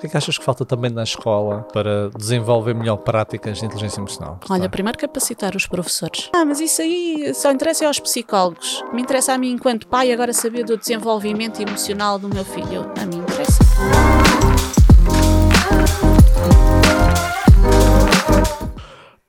O que é que achas que falta também na escola para desenvolver melhor práticas de inteligência emocional? Olha, primeiro capacitar os professores. Ah, mas isso aí só interessa aos psicólogos. Me interessa a mim, enquanto pai, agora saber do desenvolvimento emocional do meu filho. A mim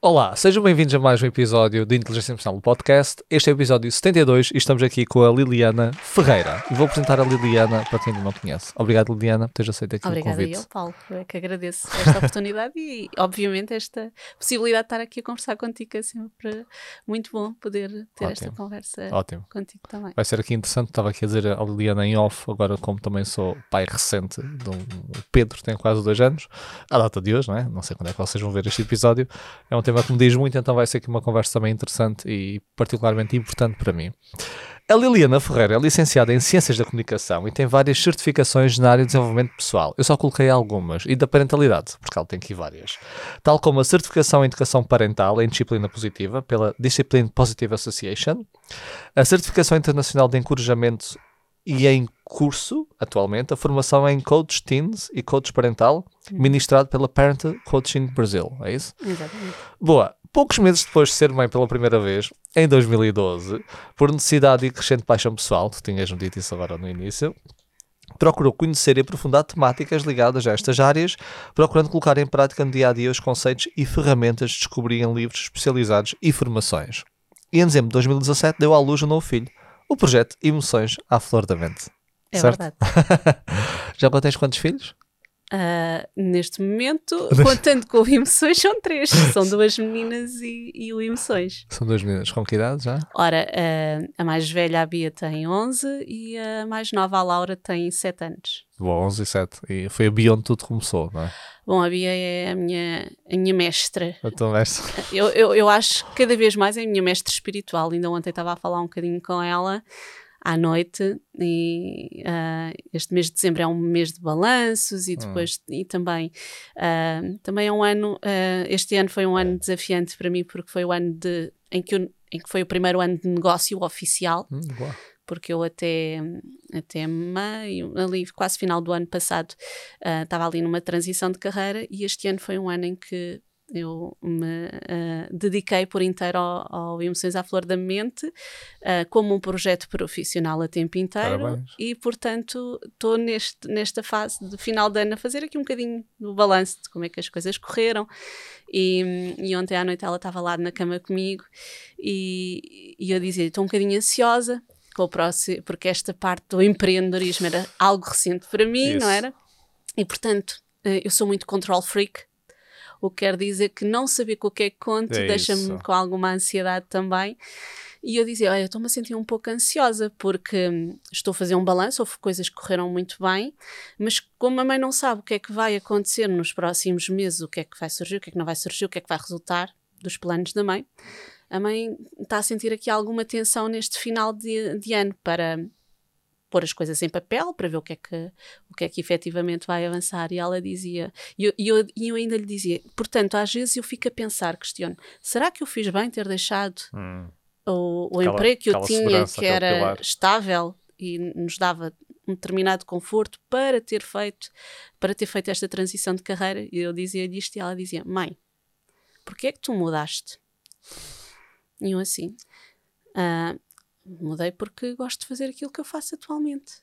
Olá, sejam bem-vindos a mais um episódio de Inteligência Emocional do Podcast. Este é o episódio 72 e estamos aqui com a Liliana Ferreira. E vou apresentar a Liliana para quem ainda não conhece. Obrigado, Liliana, por teres aceito aqui Obrigada o convite. eu, Paulo. É que agradeço esta oportunidade e, obviamente, esta possibilidade de estar aqui a conversar contigo. É sempre muito bom poder ter esta Ótimo. conversa Ótimo. contigo também. Vai ser aqui interessante, estava aqui a dizer a Liliana em off, agora como também sou pai recente do o Pedro, tem quase dois anos, à data de hoje, não é? Não sei quando é que vocês vão ver este episódio, é um tema que me diz muito, então vai ser aqui uma conversa também interessante e particularmente importante para mim. A Liliana Ferreira é licenciada em Ciências da Comunicação e tem várias certificações na área de desenvolvimento pessoal. Eu só coloquei algumas. E da parentalidade, porque ela tem aqui várias. Tal como a certificação em educação parental em disciplina positiva pela Discipline Positive Association, a certificação internacional de encorajamento e em curso, atualmente, a formação em Coach Teens e Coach Parental, ministrado pela Parent Coaching Brasil. É isso? Exatamente. Boa. Poucos meses depois de ser mãe pela primeira vez, em 2012, por necessidade e crescente paixão pessoal, tu tinhas-me dito isso agora no início, procurou conhecer e aprofundar temáticas ligadas a estas áreas, procurando colocar em prática no dia a dia os conceitos e ferramentas que descobri em livros especializados e formações. E em dezembro de 2017 deu à luz um novo filho, o projeto Emoções à Flor da Mente. É Certo? verdade. Já agora tens quantos filhos? Ah, neste momento, contando com o Emoções, são três. São duas meninas e, e o Emoções. São dois meninos com que idade já? Ora, ah, a mais velha, a Bia, tem 11 e a mais nova, a Laura, tem 7 anos. Bom, 11 e 7. E foi a Beyond tudo começou, não é? Bom, a Bia é a minha, a minha mestra. Então, esta. Eu, eu, eu acho que cada vez mais é a minha mestra espiritual. Ainda ontem estava a falar um bocadinho com ela à noite e ah, este mês de dezembro é um mês de balanços e depois e também ah, também é um ano ah, este ano foi um ano desafiante para mim porque foi o ano de em que eu, em que foi o primeiro ano de negócio oficial. Hum, porque eu até, até meio, ali quase final do ano passado, estava ali numa transição de carreira e este ano foi um ano em que eu me ah, dediquei por inteiro ao, ao Emoções à Flor da Mente, ah, como um projeto profissional a tempo inteiro Parabéns. e, portanto, estou nesta fase de final de ano a fazer aqui um bocadinho do balanço de como é que as coisas correram. E, e ontem à noite ela estava lá na cama comigo e, e eu dizia: estou um bocadinho ansiosa com o próximo, porque esta parte do empreendedorismo era algo recente para mim, Isso. não era? E portanto, eh, eu sou muito control freak, o que quer dizer que não saber com o que é que conto É deixa-me com alguma ansiedade também. E eu dizia: Olha, estou-me a sentir um pouco ansiosa porque hum, estou a fazer um balanço, houve coisas que correram muito bem, mas como a mãe não sabe o que é que vai acontecer nos próximos meses, o que é que vai surgir, o que é que não vai surgir, o que é que vai resultar dos planos da mãe, a mãe está a sentir aqui alguma tensão neste final de, de ano para pôr as coisas em papel para ver o que é que, o que, é que efetivamente vai avançar. E ela dizia, e eu, eu, eu ainda lhe dizia, portanto, às vezes eu fico a pensar, questiono, será que eu fiz bem ter deixado Hum. o, o Aquela- emprego que eu tinha, que era estável e nos dava um determinado conforto para ter feito, para ter feito esta transição de carreira. E eu dizia-lhe isto e ela dizia, mãe, porquê é que tu mudaste? E eu assim, "Ah, mudei porque gosto de fazer aquilo que eu faço atualmente.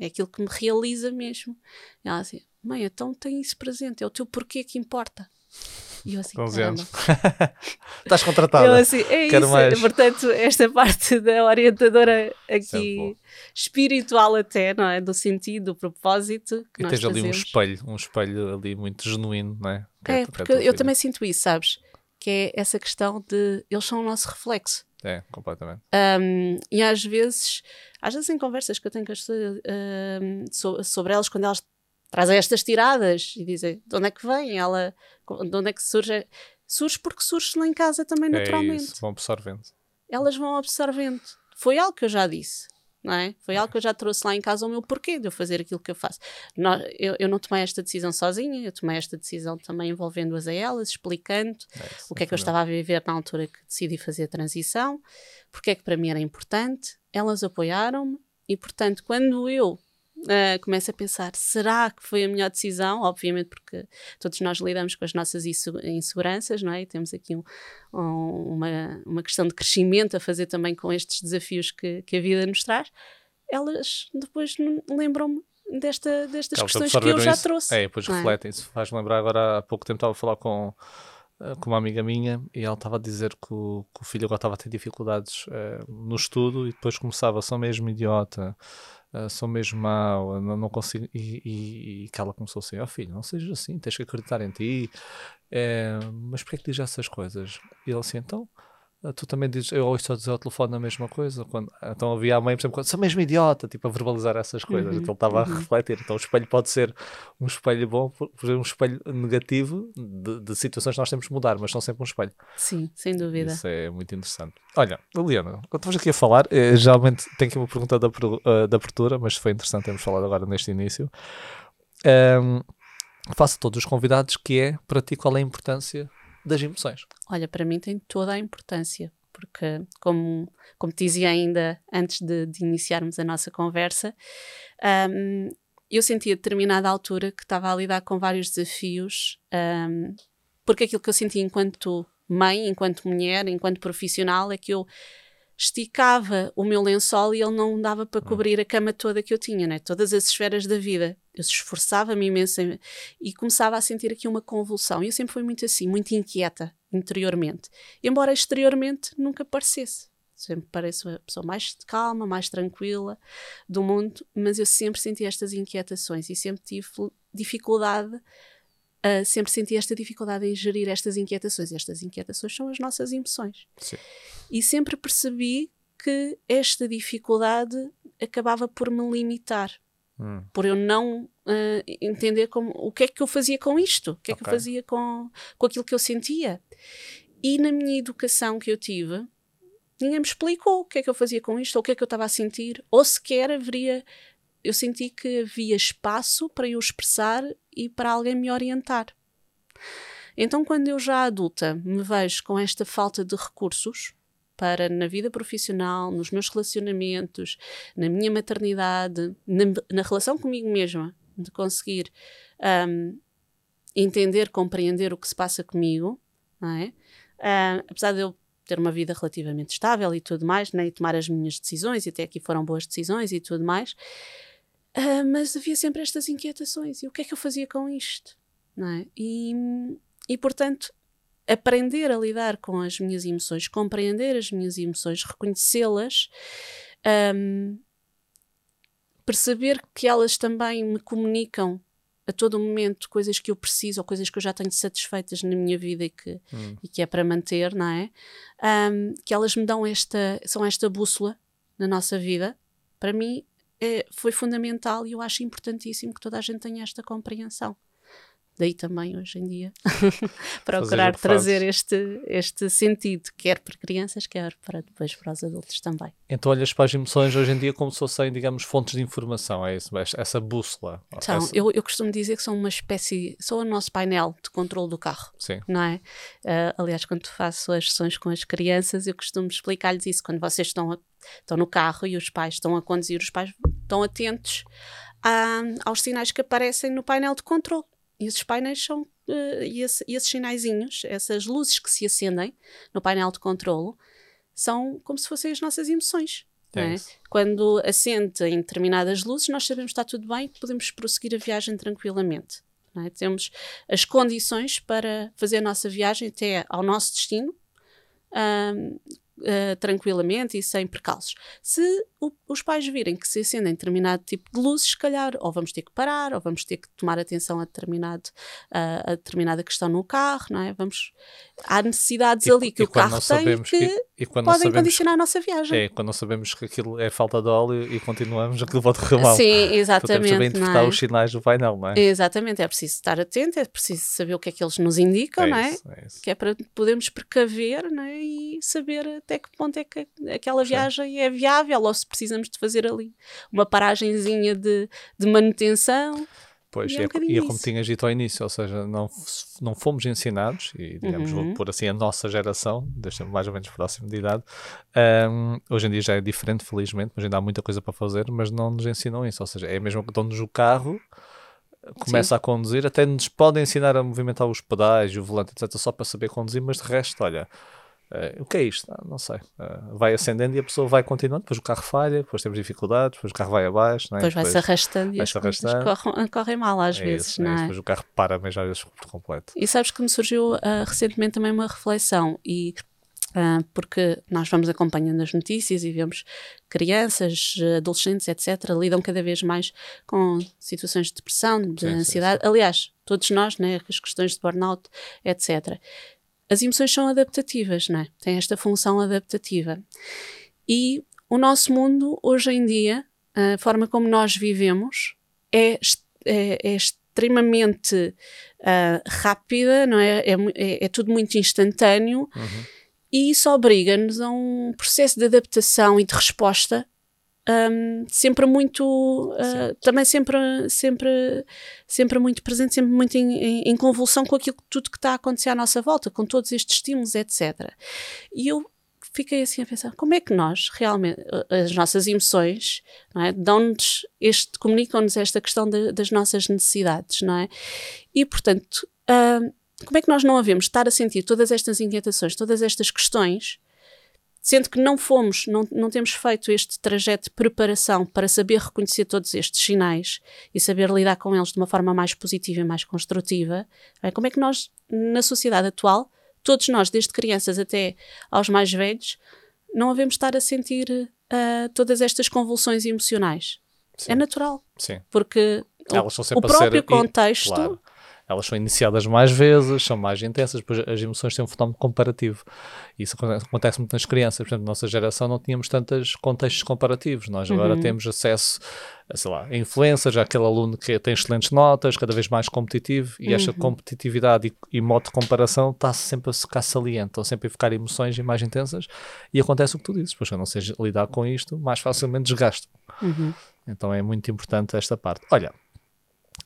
É aquilo que me realiza mesmo. E ela assim, mãe, então tem isso presente, é o teu porquê que importa. E eu assim, 11 caramba. anos. Estás contratada. Eu assim, é Quero isso. mais. Portanto, esta parte da orientadora é aqui espiritual até, não é? Do sentido, do propósito que E tens ali um fazemos. espelho, um espelho ali muito genuíno, não é? Que É, que porque eu, filha. também sinto isso, sabes? Que é essa questão de eles são o nosso reflexo. É, completamente. Um, e às vezes, às vezes em conversas que eu tenho com as pessoas um, so- sobre elas, quando elas trazem estas tiradas e dizem de onde é que vem, ela, de onde é que surge, surge porque surge lá em casa também É naturalmente. isso, vão absorvendo. elas vão absorvendo. Foi algo que eu já disse, não é? Foi algo que eu já trouxe lá em casa o meu porquê de eu fazer aquilo que eu faço. Eu, eu não tomei esta decisão sozinha, eu tomei esta decisão também envolvendo-as a elas, explicando É isso, o que é que eu estava a viver na altura que decidi fazer a transição, porque é que para mim era importante, elas apoiaram-me e, portanto, quando eu uh, começo a pensar: será que foi a melhor decisão? Obviamente, porque todos nós lidamos com as nossas inseguranças, não é? E temos aqui um, um, uma, uma questão de crescimento a fazer também com estes desafios que, que a vida nos traz. Elas depois lembram-me desta, destas Elas questões que eu já isso. trouxe. É, depois é? refletem. Isso faz-me lembrar agora, há pouco tempo estava a falar com eh, com uma amiga minha e ela estava a dizer que o, que o filho agora estava a ter dificuldades uh, no estudo e depois começava, sou mesmo idiota, uh, sou mesmo mau, não, não consigo. E, e, e, que ela começou assim: Ó oh, filho, não sejas assim, tens que acreditar em ti. Uh, mas porquê é que diz essas coisas? E ele assim: então ah, tu também dizes, eu ouço dizer ao telefone a mesma coisa. Quando, então havia a mãe, por exemplo, sou mesmo idiota, tipo, a verbalizar essas coisas. Uhum, então ele estava uhum. a refletir. Então o espelho pode ser um espelho bom, por exemplo, um espelho negativo de, de, situações que nós temos que mudar, mas são sempre um espelho. Sim, sem dúvida. Isso é muito interessante. Olha, Liliana, quando estamos aqui a falar, eh, geralmente tenho aqui uma pergunta da, uh, da abertura, mas foi interessante termos falado agora neste início. Um, faço a todos os convidados que é, para ti, qual é a importância das emoções? Olha, para mim tem toda a importância, porque, como, como te dizia ainda antes de, de iniciarmos a nossa conversa, um, eu senti a determinada altura que estava a lidar com vários desafios, um, porque aquilo que eu senti enquanto mãe, enquanto mulher, enquanto profissional, é que eu esticava o meu lençol e ele não dava para hum. cobrir a cama toda que eu tinha, né? todas as esferas da vida. Eu esforçava-me imenso e começava a sentir aqui uma convulsão. E eu sempre fui muito assim, muito inquieta interiormente, embora exteriormente nunca parecesse. Sempre pareço a pessoa mais calma, mais tranquila do mundo, mas eu sempre senti estas inquietações e sempre tive dificuldade Uh, sempre senti esta dificuldade em gerir estas inquietações. Estas inquietações são as nossas emoções. Sim. E sempre percebi que esta dificuldade acabava por me limitar, hum. por eu não uh, entender como, o que é que eu fazia com isto, o que é okay. que eu fazia com, com aquilo que eu sentia. E na minha educação que eu tive, ninguém me explicou o que é que eu fazia com isto, ou o que é que eu estava a sentir, ou sequer haveria eu senti que havia espaço para eu expressar e para alguém me orientar. Então, quando eu já adulta me vejo com esta falta de recursos para na vida profissional, nos meus relacionamentos, na minha maternidade, na, na relação comigo mesma, de conseguir um, entender, compreender o que se passa comigo, é? Uh, apesar de eu ter uma vida relativamente estável e tudo mais, né? e tomar as minhas decisões, e até aqui foram boas decisões e tudo mais, Uh, mas havia sempre estas inquietações. E o que é que eu fazia com isto? Não é? e, e, portanto, aprender a lidar com as minhas emoções, compreender as minhas emoções, reconhecê-las, um, perceber que elas também me comunicam a todo momento coisas que eu preciso ou coisas que eu já tenho satisfeitas na minha vida e que, hum. e que é para manter, não é? Um, que elas me dão esta, são esta bússola na nossa vida. Para mim, foi fundamental e eu acho importantíssimo que toda a gente tenha esta compreensão. Daí também, hoje em dia, procurar trazer este, este sentido, quer para crianças, quer para depois para os adultos também. Então olhas para as emoções hoje em dia como se fossem, digamos, fontes de informação, é isso? Essa bússola. São, essa... eu, eu costumo dizer que são uma espécie, são o nosso painel de controle do carro. Sim. Não é? Uh, aliás, quando faço as sessões com as crianças, eu costumo explicar-lhes isso. Quando vocês estão, a, estão no carro e os pais estão a conduzir, os pais estão atentos a, aos sinais que aparecem no painel de controle. E esses painéis são, uh, e, esse, e esses sinaizinhos, essas luzes que se acendem no painel de controlo, são como se fossem as nossas emoções. É? Quando acende em determinadas luzes, nós sabemos que está tudo bem, podemos prosseguir a viagem tranquilamente. É? Temos as condições para fazer a nossa viagem até ao nosso destino, um, uh, tranquilamente e sem percalços. Se o, os pais virem que se acendem determinado tipo de luzes, se calhar ou vamos ter que parar, ou vamos ter que tomar atenção a, determinado, uh, a determinada questão no carro, não é? Vamos, há necessidades e, ali que o carro tem que, que podem condicionar a nossa viagem. É, quando não sabemos que aquilo é falta de óleo e continuamos, aquilo pode correr mal. Sim, exatamente. Então, temos interpretar é? os sinais do painel, não é? Exatamente, é preciso estar atento, é preciso saber o que é que eles nos indicam, é não é? Isso, é isso. Que é para podermos precaver não é? e saber até que ponto é que aquela viagem Sim. é viável ou se precisamos de fazer ali uma paragenzinha de, de manutenção. Pois, e é, é, um e é como tinhas dito ao início, ou seja, não, não fomos ensinados, e digamos, Uhum. vou pôr assim a nossa geração, deixa mais ou menos próximo de idade, ahm, hoje em dia já é diferente, felizmente, mas ainda há muita coisa para fazer, mas não nos ensinam isso, ou seja, é mesmo que dão-nos o carro, começa a conduzir, até nos podem ensinar a movimentar os pedais, o volante, etc, só para saber conduzir, mas de resto, olha... eh, o que é isto? Ah, não sei. Eh, vai acendendo e a pessoa vai continuando, depois o carro falha, depois temos dificuldades, depois o carro vai abaixo, não é? Depois vai-se arrastando e vai-se as coisas arrastando. correm, correm mal às É vezes, isso, é não isso. é? Depois o carro para mesmo às vezes por completo. E sabes que me surgiu ah, recentemente também uma reflexão e porque nós vamos acompanhando as notícias e vemos crianças, adolescentes, etc., lidam cada vez mais com situações de depressão, de Sim, sim, ansiedade. Aliás, todos nós, né, as questões de burnout, etc. As emoções são adaptativas, né? Têm esta função adaptativa. E o nosso mundo, hoje em dia, a forma como nós vivemos, é, é- é extremamente ah, rápida, não é? É, é- é tudo muito instantâneo Uhum. e isso obriga-nos a um processo de adaptação e de resposta hum, sempre muito Certo. também sempre sempre sempre muito presente sempre muito em, em- convulsão com aquilo tudo que está a acontecer à nossa volta com todos estes estímulos etc e eu fiquei assim a pensar como é que nós realmente as nossas emoções não é? dão-nos este comunicam-nos esta questão da- das nossas necessidades não é e portanto ah, como é que nós não havemos de estar a sentir todas estas inquietações, todas estas questões, sendo que não fomos, não, não temos feito este trajeto de preparação para saber reconhecer todos estes sinais e saber lidar com eles de uma forma mais positiva e mais construtiva? é? Como é que nós, na sociedade atual, todos nós, desde crianças até aos mais velhos, não havemos de estar a sentir ah, todas estas convulsões emocionais? Sim. É natural, Sim. porque o- o próprio ser- e- contexto Claro. Elas são iniciadas mais vezes, são mais intensas, depois as emoções têm um fenómeno comparativo. Isso acontece, muito nas crianças. Portanto, na nossa geração não tínhamos tantos contextos comparativos. Nós agora Uhum. temos acesso a, sei lá, a influências, aquele aluno que tem excelentes notas, cada vez mais competitivo, e esta Uhum. competitividade e, e modo de comparação está sempre a ficar saliente, estão sempre a ficar emoções mais intensas, e acontece o que tu dizes. Depois, se eu não sei lidar com isto, mais facilmente desgasto. Uhum. Então é muito importante esta parte. Olha,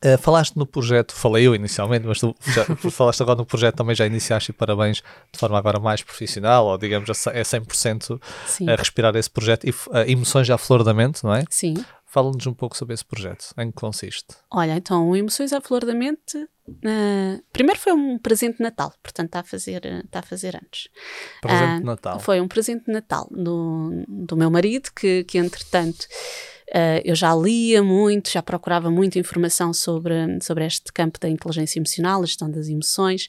eh, falaste no projeto, falei eu inicialmente, mas tu já, falaste agora no projeto também, já iniciaste e parabéns de forma agora mais profissional, ou digamos, é 100% Sim, a respirar esse projeto e eh, emoções à flor da mente, não é? sim. Fala-nos um pouco sobre esse projeto, em que consiste. Olha, então, Emoções à Flor da Mente, ah, primeiro foi um presente de Natal, portanto está a fazer, ah, está a fazer antes. Presente Ah, de Natal. Foi um presente de Natal do, do meu marido, que, que entretanto ah, eu já lia muito, já procurava muita informação sobre, sobre este campo da inteligência emocional, a gestão das emoções,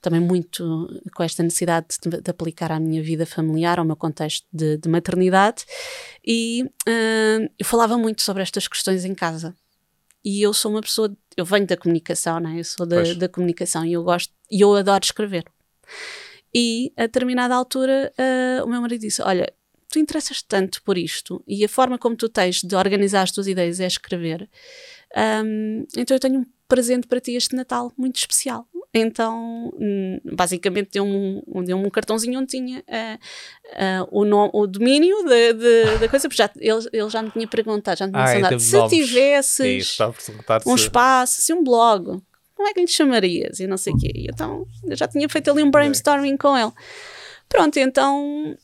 também muito com esta necessidade de, de aplicar à minha vida familiar, ao meu contexto de, de maternidade, e ah, eu falava muito sobre estas questões em casa. E eu sou uma pessoa, eu venho da comunicação, né? eu sou da, Pois. da comunicação e eu gosto, e eu adoro escrever. E a determinada altura ah, o meu marido disse: Olha, tu interessas tanto por isto e a forma como tu tens de organizar as tuas ideias é escrever. Ahm, então eu tenho um presente para ti este Natal muito especial. Então, hum, basicamente, deu-me um, deu um cartãozinho onde tinha ah, ah, o, nome, o domínio da, da, da coisa, porque já, ele, ele já me tinha perguntado, já me tinha Ah, de se tivesses Isso, um espaço, assim, um blog, como é que lhe chamarias? E não sei o quê. E então, eu já tinha feito ali um brainstorming com ele. Pronto, então,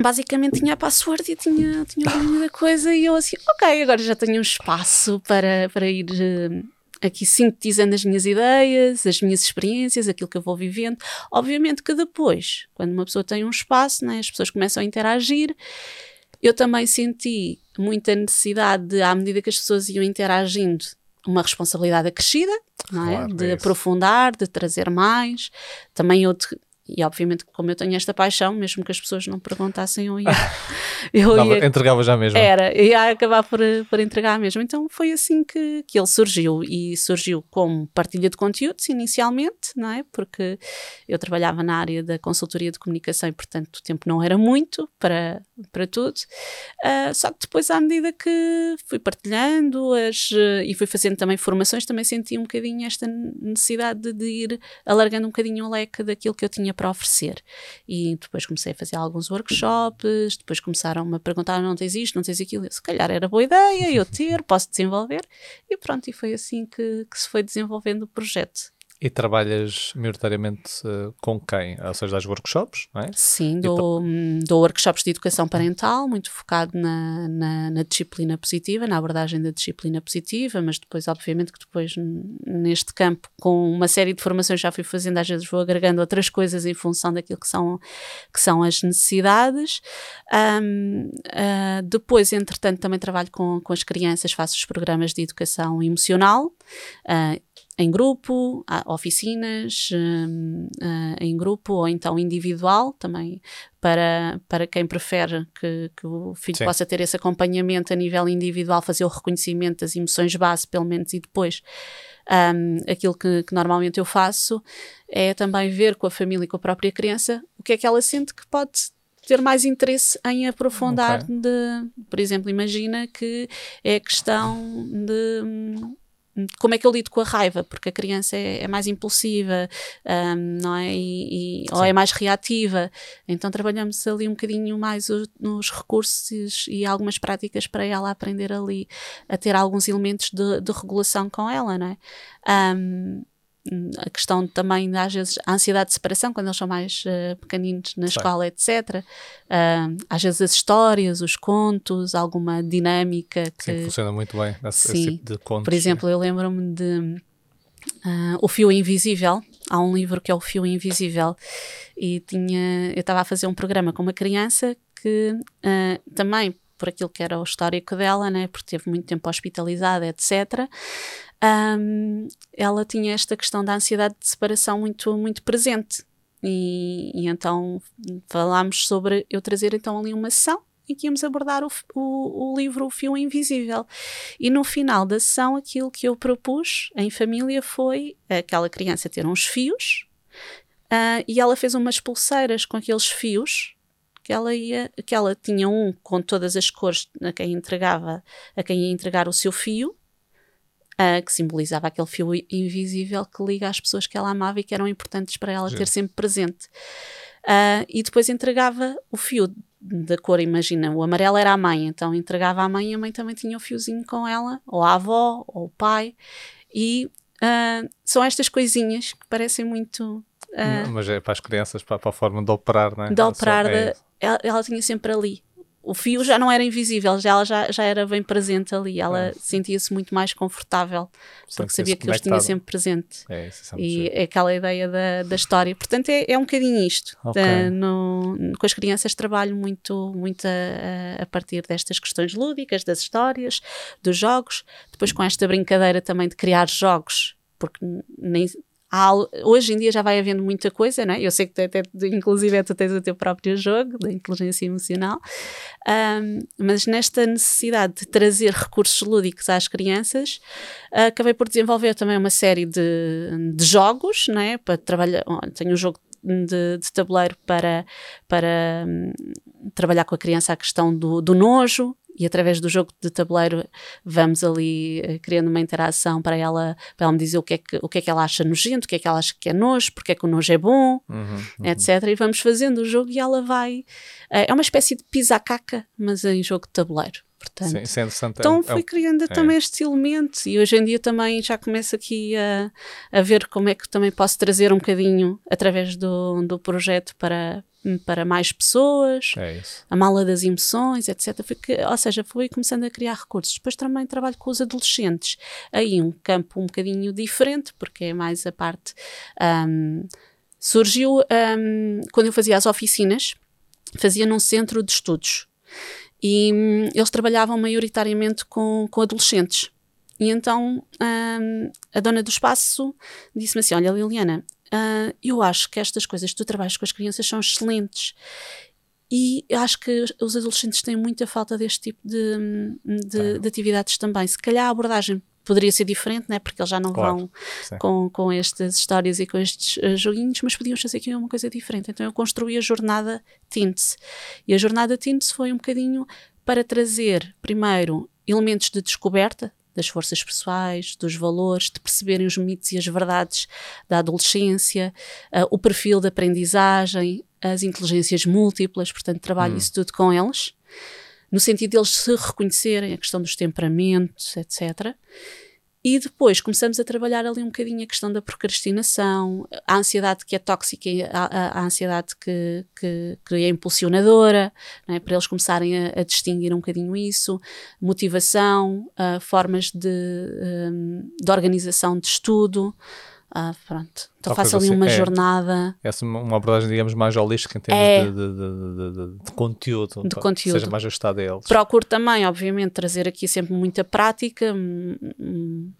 basicamente tinha a password e tinha, tinha o domínio da coisa e eu assim, ok, agora já tenho um espaço para, para ir eh, aqui sintetizando as minhas ideias, as minhas experiências, aquilo que eu vou vivendo. Obviamente que depois, quando uma pessoa tem um espaço, né, as pessoas começam a interagir. Eu também senti muita necessidade de, à medida que as pessoas iam interagindo, uma responsabilidade acrescida, é? Claro, de é aprofundar, de trazer mais. Também eu, te- e obviamente, como eu tenho esta paixão, mesmo que as pessoas não perguntassem, eu ia. eu ia entregava já mesmo. era, ia acabar por, por entregar mesmo. Então foi assim que, que ele surgiu e surgiu como partilha de conteúdos inicialmente, não é? Porque eu trabalhava na área da consultoria de comunicação e, portanto, o tempo não era muito para, para tudo. Ah, só que depois, à medida que fui partilhando as, eh, e fui fazendo também formações, também senti um bocadinho esta necessidade de, de ir alargando um bocadinho o leque daquilo que eu tinha para oferecer. E depois comecei a fazer alguns workshops, depois começaram-me a perguntar: não tens isto, não tens aquilo. Eu, se calhar era boa ideia eu ter, posso desenvolver. E pronto, e foi assim que, que se foi desenvolvendo o projeto. E trabalhas maioritariamente uh, com quem? Ou seja, das workshops, não é? Sim, dou, hum, dou workshops de educação parental, muito focado na, na, na, disciplina positiva, na abordagem da disciplina positiva, mas depois, obviamente, que depois neste campo, com uma série de formações já fui fazendo, às vezes vou agregando outras coisas em função daquilo que são, que são as necessidades. Um, uh, depois, entretanto, também trabalho com, com as crianças, faço os programas de educação emocional. Uh, em grupo, oficinas um, uh, em grupo ou então individual também para, para quem prefere que, que o filho Sim. possa ter esse acompanhamento a nível individual, fazer o reconhecimento das emoções base, pelo menos, e depois um, aquilo que, que, normalmente eu faço é também ver com a família e com a própria criança o que é que ela sente que pode ter mais interesse em aprofundar okay. de, por exemplo, imagina que é questão de hum, como é que eu lido com a raiva, porque a criança é, é mais impulsiva, um, não é? E, e, ou é mais reativa. Então trabalhamos ali um bocadinho mais o, nos recursos e algumas práticas para ela aprender ali a ter alguns elementos de, de regulação com ela, não é? Um, a questão também, às vezes, a ansiedade de separação, quando eles são mais uh, pequeninos na escola, etc. Uh, às vezes as histórias, os contos, alguma dinâmica que... Sim, funciona muito bem esse, esse tipo de contos. Por exemplo, eu lembro-me de uh, O Fio Invisível, há um livro que é O Fio Invisível, e tinha, eu estava a fazer um programa com uma criança que também por aquilo que era o histórico dela, né, porque teve muito tempo hospitalizada, etc um, ela tinha esta questão da ansiedade de separação muito, muito presente. E, e, então falámos sobre eu trazer então ali uma sessão em que íamos abordar o, o, o, livro O Fio Invisível. E no final da sessão, aquilo que eu propus em família foi aquela criança ter uns fios uh, e ela fez umas pulseiras com aqueles fios que ela ia, que ela tinha um com todas as cores a quem entregava, a quem ia entregar o seu fio uh, que simbolizava aquele fio invisível que liga às pessoas que ela amava e que eram importantes para ela Sim. ter sempre presente. Uh, e depois entregava o fio da cor, imagina, o amarelo era a mãe, então entregava à mãe e a mãe também tinha o fiozinho com ela, ou a avó, ou o pai, e uh, são estas coisinhas que parecem muito. Uh, mas é para as crianças, para, para, a forma de operar, não é? De operar, é ela, ela, tinha sempre ali o fio já não era invisível, já, ela já, já era bem presente ali. Ela é. sentia-se muito mais confortável porque sabia que Deus tinha sempre presente. É, isso é e é aquela ideia da, da história. Portanto, é, é um bocadinho isto. Okay. Da, no, com as crianças trabalho muito, muito a, a, partir destas questões lúdicas, das histórias, dos jogos. Depois com esta brincadeira também de criar jogos porque nem, Há, hoje em dia já vai havendo muita coisa, não é? Eu sei que até, inclusive tu tens o teu próprio jogo da inteligência emocional, um, mas nesta necessidade de trazer recursos lúdicos às crianças, uh, acabei por desenvolver também uma série de, de jogos, não é? Para trabalhar, tenho um jogo de, de, tabuleiro para, para um, trabalhar com a criança a questão do, do nojo, e através do jogo de tabuleiro vamos ali uh, criando uma interação para ela, para ela me dizer o que, é que, o que é que ela acha nojento, o que é que ela acha que é nojo, porque é que o nojo é bom, uhum, uhum. etc. E vamos fazendo o jogo e ela vai. Uh, é uma espécie de pisa-caca, mas em jogo de tabuleiro. Portanto, Sim, isso é interessante. Então é, fui criando é. também estes elementos e hoje em dia também já começo aqui a, a ver como é que também posso trazer um bocadinho através do, do projeto para, para mais pessoas, é a mala das emoções, etc. Fui, ou seja, fui começando a criar recursos. Depois também trabalho com os adolescentes. Aí um campo um bocadinho diferente, porque é mais a parte. Um, surgiu um, quando eu fazia as oficinas, fazia num centro de estudos. E um, eles trabalhavam maioritariamente com, com adolescentes. E então um, a dona do espaço disse-me assim: Olha, Liliana, uh, eu acho que estas coisas que tu trabalhas com as crianças são excelentes. E acho que os adolescentes têm muita falta deste tipo de, de, de atividades também. Se calhar a abordagem poderia ser diferente, né? porque eles já não claro, vão com, com estas histórias e com estes uh, joguinhos, mas podíamos fazer aqui uma coisa diferente. Então eu construí a jornada Tints. E a jornada Tints foi um bocadinho para trazer, primeiro, elementos de descoberta das forças pessoais, dos valores, de perceberem os mitos e as verdades da adolescência, uh, o perfil de aprendizagem, as inteligências múltiplas, portanto, trabalho Hum. isso tudo com eles, no sentido deles se reconhecerem, a questão dos temperamentos, etc. E depois começamos a trabalhar ali um bocadinho a questão da procrastinação, a ansiedade que é tóxica a, a- a ansiedade que, que, que é impulsionadora, é? para eles começarem a, a distinguir um bocadinho isso, motivação, ah, formas de, hum, de organização de estudo. Ah, pronto, então faço ali uma é. jornada Essa é uma abordagem, digamos, mais holística em termos É. de, de- de- de- conteúdo. De conteúdo. Seja mais ajustado a eles. Procuro também, obviamente, trazer aqui sempre muita prática, um,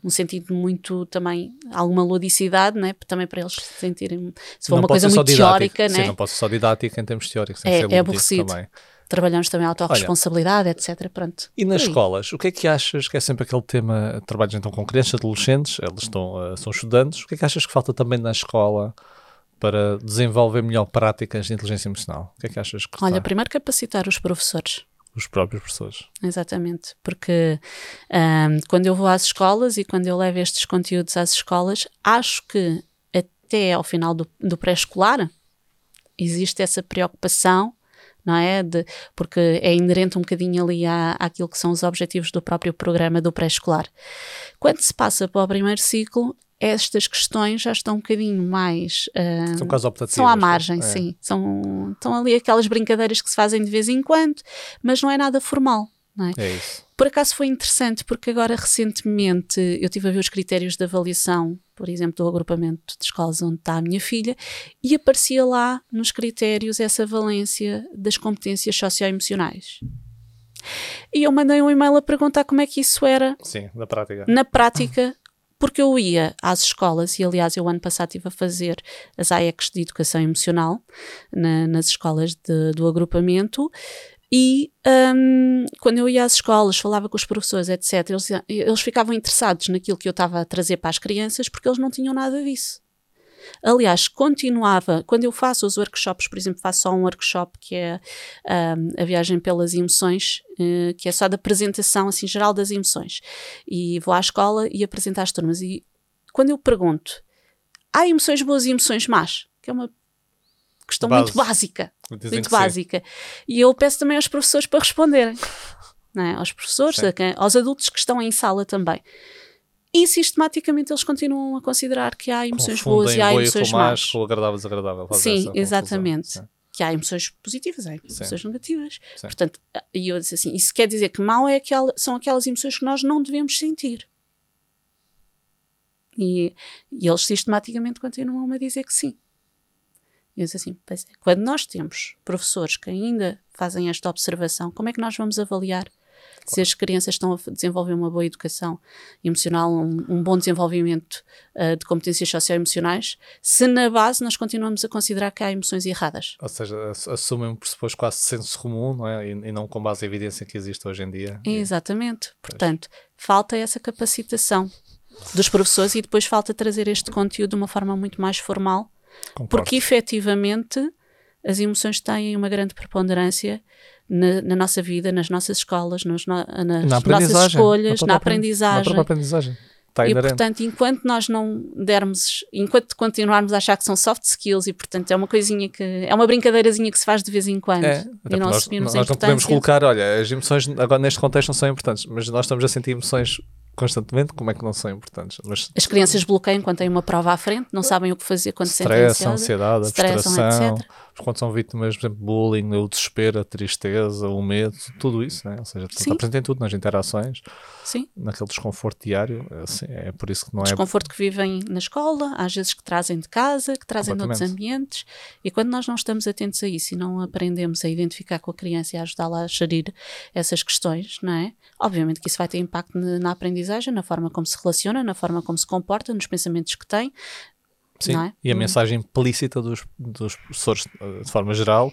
um- sentido muito também, alguma ludicidade, né? também para eles se sentirem. Se for Não uma coisa muito teórica, Sim, né? não pode ser só didática em termos teóricos. É- é aborrecido. Também. Trabalhamos também a autorresponsabilidade, etc. Pronto. E nas escolas, o que é que achas que é sempre aquele tema? Trabalhos então com crianças, adolescentes, eles estão, uh, são estudantes. O que é que achas que falta também na escola para desenvolver melhor práticas de inteligência emocional? O que é que achas que Olha, está? primeiro capacitar os professores. os próprios professores? Exatamente, porque ahm, quando eu vou às escolas e quando eu levo estes conteúdos às escolas, acho que até ao final do, do pré-escolar existe essa preocupação, não é? De, porque é inerente um bocadinho ali à, àquilo que são os objetivos do próprio programa do pré-escolar. Quando se passa para o primeiro ciclo, estas questões já estão um bocadinho mais. ah, São quase optativas. são à margem, é. sim. São, estão ali aquelas brincadeiras que se fazem de vez em quando, mas não é nada formal. É? É isso. Por acaso foi interessante, porque agora recentemente eu estive a ver os critérios de avaliação, por exemplo, do agrupamento de escolas onde está a minha filha, e aparecia lá nos critérios essa valência das competências socioemocionais. E eu mandei um e-mail a perguntar como é que isso era Sim, na prática. na prática, porque eu ia às escolas, e aliás eu ano passado estive a fazer as AECs de Educação Emocional na- nas escolas de- do agrupamento, e hum, quando eu ia às escolas, falava com os professores, etc., eles, eles ficavam interessados naquilo que eu estava a trazer para as crianças, porque eles não tinham nada disso. Aliás, continuava, quando eu faço os workshops, por exemplo, faço só um workshop que é hum, a viagem pelas emoções, eh, que é só da apresentação assim, geral das emoções. E vou à escola e apresento às turmas. E quando eu pergunto, há emoções boas e emoções más? Que é uma questão muito Base. básica Dizem muito que sim. básica. E eu peço também aos professores para responderem. É? Aos professores, Sim. quem- aos adultos que estão em sala também. E sistematicamente eles continuam a considerar que há emoções boas e há emoções más, com agradável desagradável. Sim, confusão. exatamente. Sim. Que há emoções positivas, há emoções negativas. Sim. Portanto, e eu disse assim: isso quer dizer que mal é aquela, são aquelas emoções que nós não devemos sentir. E, e eles sistematicamente continuam a dizer que sim. Eu disse assim: é, quando nós temos professores que ainda fazem esta observação, como é que nós vamos avaliar se as crianças estão a desenvolver uma boa educação emocional, um, um bom desenvolvimento ah, de competências socioemocionais, se na base nós continuamos a considerar que há emoções erradas? Ou seja, ass- assumem um pressuposto quase senso comum, não é? E, e não com base em evidência que existe hoje em dia. Exatamente. Portanto, falta essa capacitação dos professores e depois falta trazer este conteúdo de uma forma muito mais formal, concordo. porque efetivamente as emoções têm uma grande preponderância na, na nossa vida, nas nossas escolas, nos no- nas Na nossas escolhas, na aprendizagem. Na aprendizagem. Está E inerente. portanto, enquanto nós não dermos, enquanto continuarmos a achar que são soft skills e portanto é uma coisinha que é uma brincadeirazinha que se faz de vez em quando É, e não nós, assumimos nós a não podemos colocar, olha, as emoções agora neste contexto não são importantes, mas nós estamos a sentir emoções constantemente, como é que não são importantes? Mas As crianças bloqueiam quando têm uma prova à frente, não sabem o que fazer quando se sentem stress, ansiedade, a estressam, frustração, etc. quando são vítimas, por exemplo, bullying, o desespero, a tristeza, o medo, tudo isso, né? ou seja, está presente em tudo, nas interações, Sim, naquele desconforto diário, é assim, é por isso que não é desconforto que vivem na escola, às vezes que trazem de casa, que trazem de outros ambientes, e quando nós não estamos atentos a isso e não aprendemos a identificar com a criança e a ajudá-la a gerir essas questões, não é? Obviamente que isso vai ter impacto na aprendizagem, na forma como se relaciona, na forma como se comporta, nos pensamentos que tem, Sim, é? e a Hum. mensagem implícita dos, dos professores, eh, de forma geral,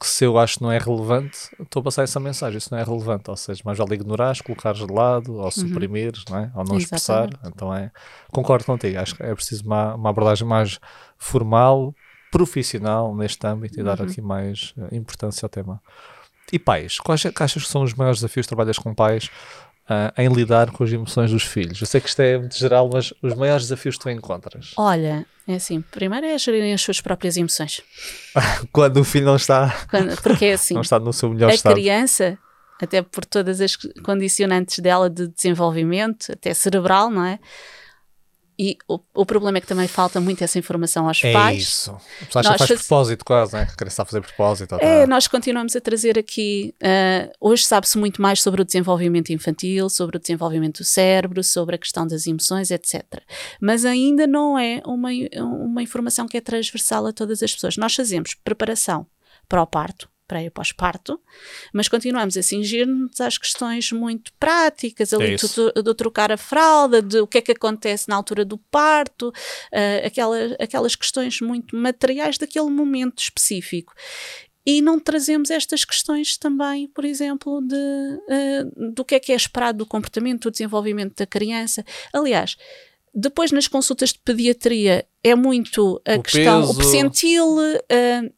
que se eu acho que não é relevante, estou a passar essa mensagem, isso não é relevante, ou seja, mais vale ignorares, colocares de lado, ou suprimires, não é? ou não expressar, Uhum. Exatamente. então é, concordo contigo, acho que é preciso uma, uma abordagem mais formal, profissional neste âmbito e dar Uhum. aqui mais eh, importância ao tema. E pais, quais é que achas que são os maiores desafios? Trabalhas com pais uh, em lidar com as emoções dos filhos? Eu sei que isto é muito geral, mas os maiores desafios que tu encontras? Olha, é assim, primeiro é gerirem as suas próprias emoções. Quando o filho não está, Quando, porque é assim, não está no seu melhor a estado. criança, até por todas as condicionantes dela de desenvolvimento, até cerebral, não é? E o, o problema é que também falta muito essa informação aos É pais. isso. A pessoa acha que faz faz- propósito quase, né? Estar a fazer propósito. É, tá- nós continuamos a trazer aqui. ah, hoje sabe-se muito mais sobre o desenvolvimento infantil, sobre o desenvolvimento do cérebro, sobre a questão das emoções, etc. Mas ainda não é uma, uma informação que é transversal a todas as pessoas. Nós fazemos preparação para o parto, pré e pós-parto, mas continuamos a cingir-nos às questões muito práticas, ali É do, do trocar a fralda, de o que é que acontece na altura do parto, ah, aquela- aquelas questões muito materiais daquele momento específico. E não trazemos estas questões também, por exemplo, de, ah, do que é que é esperado do comportamento, do desenvolvimento da criança. Aliás, depois nas consultas de pediatria é muito a O questão, peso. o percentil. ah,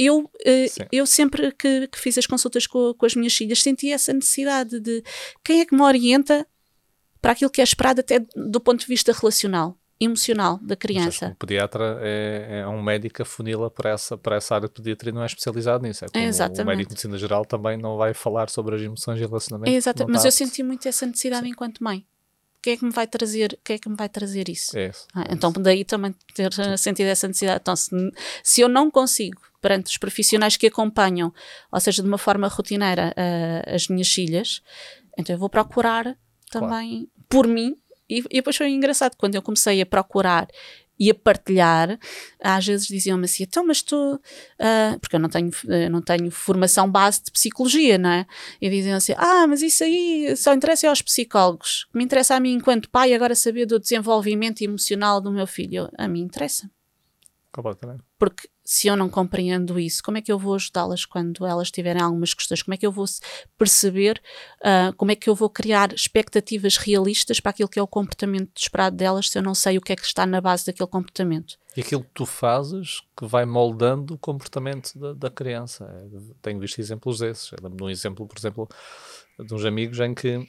eu, Sim. eu sempre que, que fiz as consultas com, com as minhas filhas senti essa necessidade de quem é que me orienta para aquilo que é esperado até do ponto de vista relacional, emocional da criança. O pediatra é, é um médico que afunila para essa, para essa área de pediatria e não é especializado nisso. É como Exatamente. o médico de medicina geral também não vai falar sobre as emoções e relacionamento. É exato, não mas eu senti muito essa necessidade enquanto mãe. Quem é que me vai trazer, quem é que me vai trazer isso? É isso. Ah, então, daí também ter eh, sentido essa necessidade. Então, se, se eu não consigo, perante os profissionais que acompanham, ou seja, de uma forma rotineira, ah, as minhas filhas, então eu vou procurar também por mim. E, e depois foi engraçado, quando eu comecei a procurar e a partilhar, às vezes diziam-me assim, então, mas tu... ah", porque eu não tenho, eh, não tenho formação base de psicologia, não é? E diziam assim, ah, mas isso aí só interessa aos psicólogos. O que me interessa a mim, enquanto pai, agora saber do desenvolvimento emocional do meu filho. A mim interessa. Porque se eu não compreendo isso, como é que eu vou ajudá-las quando elas tiverem algumas questões? Como é que eu vou perceber, ah, como é que eu vou criar expectativas realistas para aquilo que é o comportamento esperado delas se eu não sei o que é que está na base daquele comportamento? E aquilo que tu fazes que vai moldando o comportamento da, da criança. É, tenho visto exemplos desses. Eu lembro de um exemplo, por exemplo, de uns amigos em que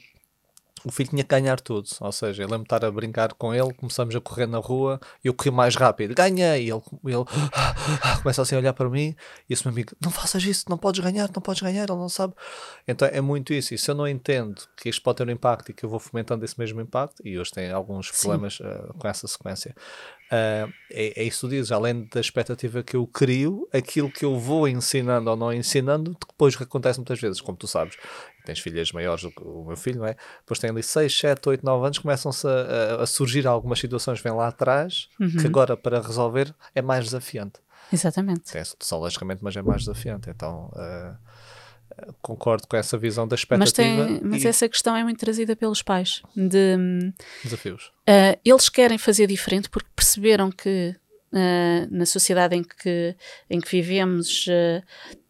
o filho tinha que ganhar tudo. Ou seja, eu lembro de estar a brincar com ele, começamos a correr na rua e eu corri mais rápido. Ganhei! E ele, ele começa assim a olhar para mim e esse meu amigo, não faças isso, não podes ganhar, não podes ganhar, ele não sabe. Então é muito isso. E se eu não entendo que isto pode ter um impacto e que eu vou fomentando esse mesmo impacto, e hoje tem alguns problemas ah, com essa sequência, ah, é, é isso que dizes, além da expectativa que eu crio, aquilo que eu vou ensinando ou não ensinando, depois acontece muitas vezes, como tu sabes, tens filhas maiores do que o meu filho, não é? Depois tem ali 6, 7, 8, 9 anos, começam-se a, a- surgir algumas situações vêm lá atrás, que agora para resolver é mais desafiante. Exatamente. Tem solução, logicamente, mas é mais desafiante. Então, ah, concordo com essa visão da Mas, expectativa tem, mas e essa questão é muito trazida pelos pais. De, desafios. Uh, eles querem fazer diferente porque perceberam que uh, na sociedade em que, em que vivemos uh,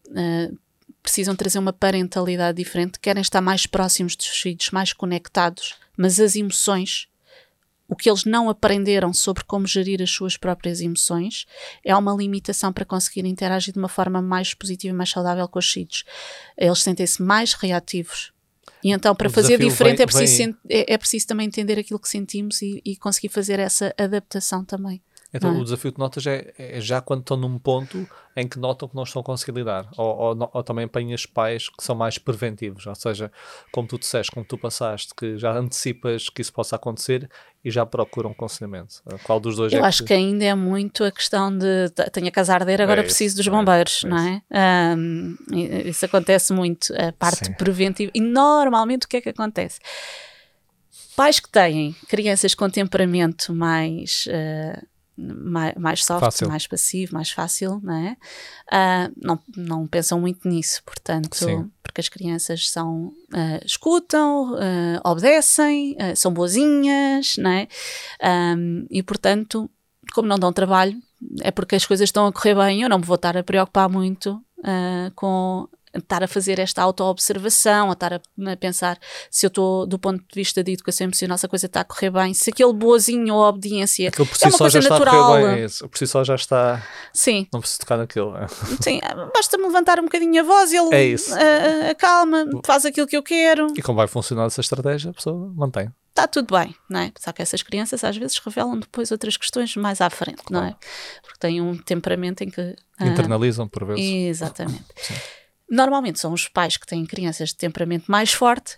uh, precisam trazer uma parentalidade diferente, querem estar mais próximos dos filhos, mais conectados, mas as emoções, o que eles não aprenderam sobre como gerir as suas próprias emoções, é uma limitação para conseguir interagir de uma forma mais positiva e mais saudável com os filhos. Eles sentem-se mais reativos. E então, para fazer diferente, vem- é, preciso vem- é, é preciso também entender aquilo que sentimos e, e conseguir fazer essa adaptação também. Então, Não é? o desafio que notas é, é já quando estão num ponto em que notam que não estão a conseguir lidar. Ou, ou, ou também apanhas pais que são mais preventivos. Ou seja, como tu disseste, como tu passaste, que já antecipas que isso possa acontecer e já procuram aconselhamento. Qual dos dois Eu é acho que ainda é muito a questão de tenho a casa a arder, agora É isso, preciso dos é bombeiros, isso, é não é? E- isso acontece muito, a parte Sim. preventiva. E normalmente o que é que acontece? Pais que têm crianças com temperamento mais. ah, mais, mais soft, Fácil. mais passivo, mais fácil, não é? Ah, não, não pensam muito nisso, portanto, Sim. porque as crianças são, ah, escutam, ah, obedecem, são boazinhas, não é? Ahm, e portanto, como não dão trabalho, é porque as coisas estão a correr bem, eu não me vou estar a preocupar muito com estar a fazer esta auto-observação, a estar a, a, pensar se eu estou, do ponto de vista de educação emocional, se a coisa está a correr bem, se aquele boazinho ou obediência Aquilo por é si uma só coisa já está a natural. correr bem. é isso. Por si só já está. Sim, Não preciso tocar naquilo. é. sim, basta-me levantar um bocadinho a voz e ele É isso. ah, acalma, faz aquilo que eu quero, E como vai funcionar essa estratégia, a pessoa mantém. está tudo bem, não é? Só que essas crianças às vezes revelam depois outras questões mais à frente, não é? Porque têm um temperamento em que. ah, Internalizam por vezes. Exatamente. Normalmente são os pais que têm crianças de temperamento mais forte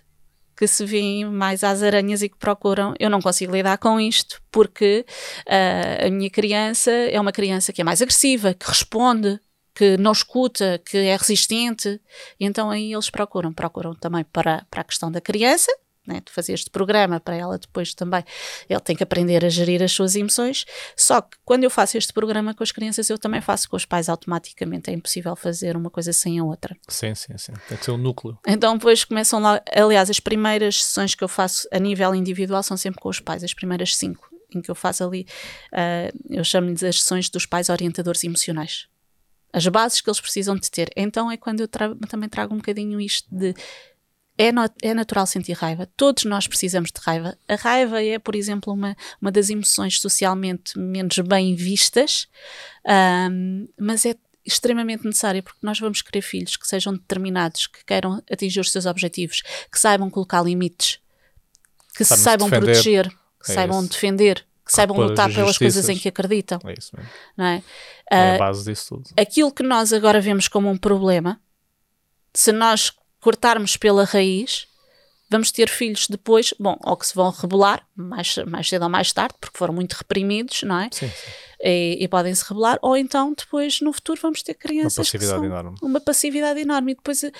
que se veem mais às aranhas e que procuram. Eu não consigo lidar com isto porque ah, a minha criança é uma criança que é mais agressiva, que responde, que não escuta, que é resistente. Então aí eles procuram. Procuram também para, para a questão da criança. Né, de fazer este programa para ela depois também, ele tem que aprender a gerir as suas emoções. Só que quando eu faço este programa com as crianças, eu também faço com os pais automaticamente. É impossível fazer uma coisa sem a outra. Sim, sim, sim. Tem que ser o núcleo. Então depois começam lá, aliás, as primeiras sessões que eu faço a nível individual são sempre com os pais, as primeiras cinco, em que eu faço ali, ah, eu chamo-lhes as sessões dos pais orientadores emocionais. As bases que eles precisam de ter. Então é quando eu tra- também trago um bocadinho isto de é, no- é natural sentir raiva. Todos nós precisamos de raiva. A raiva é, por exemplo, uma, uma das emoções socialmente menos bem vistas, ahm, mas é extremamente necessária porque nós vamos querer filhos que sejam determinados, que queiram atingir os seus objetivos, que saibam colocar limites, que se saibam defender. proteger, que É saibam isso. defender, que saibam lutar pelas coisas em que acreditam. É isso mesmo. Não é? É Ah, a base disso tudo. aquilo que nós agora vemos como um problema, se nós cortarmos pela raiz, vamos ter filhos depois, bom, ou que se vão rebelar, mais, mais cedo ou mais tarde, porque foram muito reprimidos, não é? Sim, sim. E, e podem se rebelar, ou então depois no futuro vamos ter Uma crianças que passividade são enorme. uma passividade enorme. E depois, eh,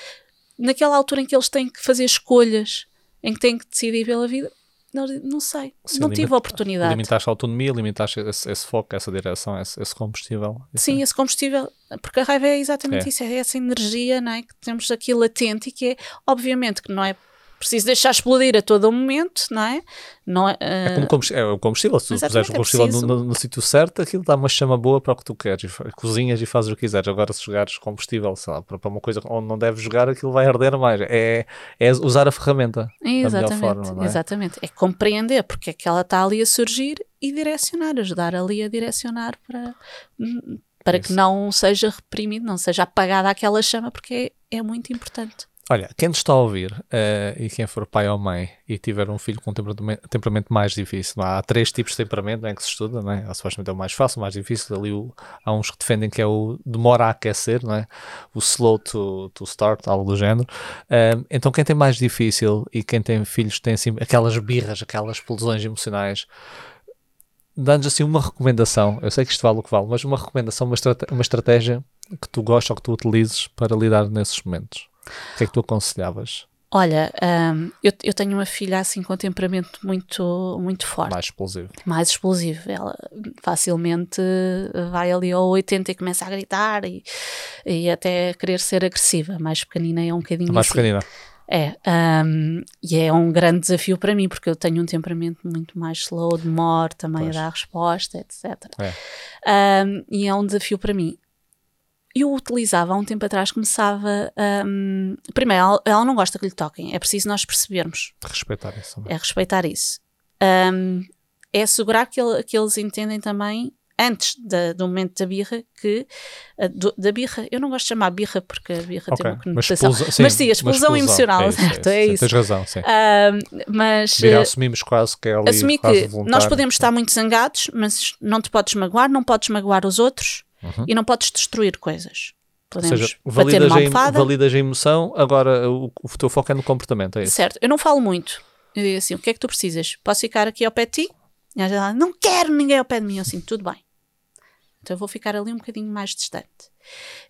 naquela altura em que eles têm que fazer escolhas, em que têm que decidir pela vida, não, não sei, Sim, não limita- tive a oportunidade. Limitaste a autonomia, limitaste esse, esse foco, essa direção, esse, esse combustível. Sim, é- esse combustível, porque a raiva é exatamente É. isso, é essa energia não é, que temos aqui latente e que é, obviamente, que não é preciso deixar explodir a todo momento, não é? Não é, É ah, como combustível, é o combustível. Se tu Exatamente, puseres o é combustível no, no- no sítio certo, aquilo dá uma chama boa para o que tu queres. Cozinhas e fazes o que quiseres. Agora, se jogares combustível lá, para, uma coisa onde não deves jogar, aquilo vai arder mais. É, é usar a ferramenta da melhor exatamente, forma. É? exatamente. É compreender porque é que ela está ali a surgir e direcionar, ajudar ali a direcionar para, hum, para que não seja reprimido, não seja apagada aquela chama, porque é, é muito importante. Olha, quem nos está a ouvir eh, e quem for pai ou mãe e tiver um filho com temperamento, temperamento mais difícil, há três tipos de temperamento não é, que se estuda, não é? Há, supostamente é o mais fácil, o mais difícil. Ali o- há uns que defendem que é o demora a aquecer, não é? o slow to, to start, algo do género. Eh, então, quem tem mais difícil e quem tem filhos tem assim aquelas birras, aquelas explosões emocionais. Dando-nos assim uma recomendação, eu sei que isto vale o que vale, mas uma recomendação, uma, estrate- uma estratégia que tu gostas ou que tu utilizes para lidar nesses momentos. O que é que tu aconselhavas? Olha, hum, eu, eu tenho uma filha assim com temperamento muito, muito forte. Mais explosivo. mais explosivo. Ela facilmente vai ali ao 80 e começa a gritar e, e até querer ser agressiva. Mais pequenina é um bocadinho Mais assim. pequenina. É, ahm, e é um grande desafio para mim, porque eu tenho um temperamento muito mais slow, demoro também Pois. a dar resposta, etc. É. Ahm, e é um desafio para mim. Eu utilizava há um tempo atrás, começava. ahm, primeiro, ela, ela não gosta que lhe toquem, é preciso nós percebermos Respeitar isso também. é respeitar isso. Um, é assegurar que, ele- que eles entendem também, antes da- do momento da birra, que uh, do- da birra, eu não gosto de chamar birra porque a birra Ok, tem uma mas conotação. explosão- Mas sim, a explosão emocional, É isso, certo, é sim, isso. Tens razão, sim. Um, mas assumimos quase que é ali assumir que voluntário. nós podemos estar muito zangados, mas não te podes magoar, não podes magoar os outros Uhum. e não podes destruir coisas. Ou Podemos seja, bater validas a, validas a emoção, agora o, o teu foco é no comportamento, é isso? Certo, eu não falo muito. Eu digo assim: o que é que tu precisas? Posso ficar aqui ao pé de ti? E ela diz, "Ah, não quero ninguém ao pé de mim. Eu assim, tudo bem. Então eu vou ficar ali um bocadinho mais distante.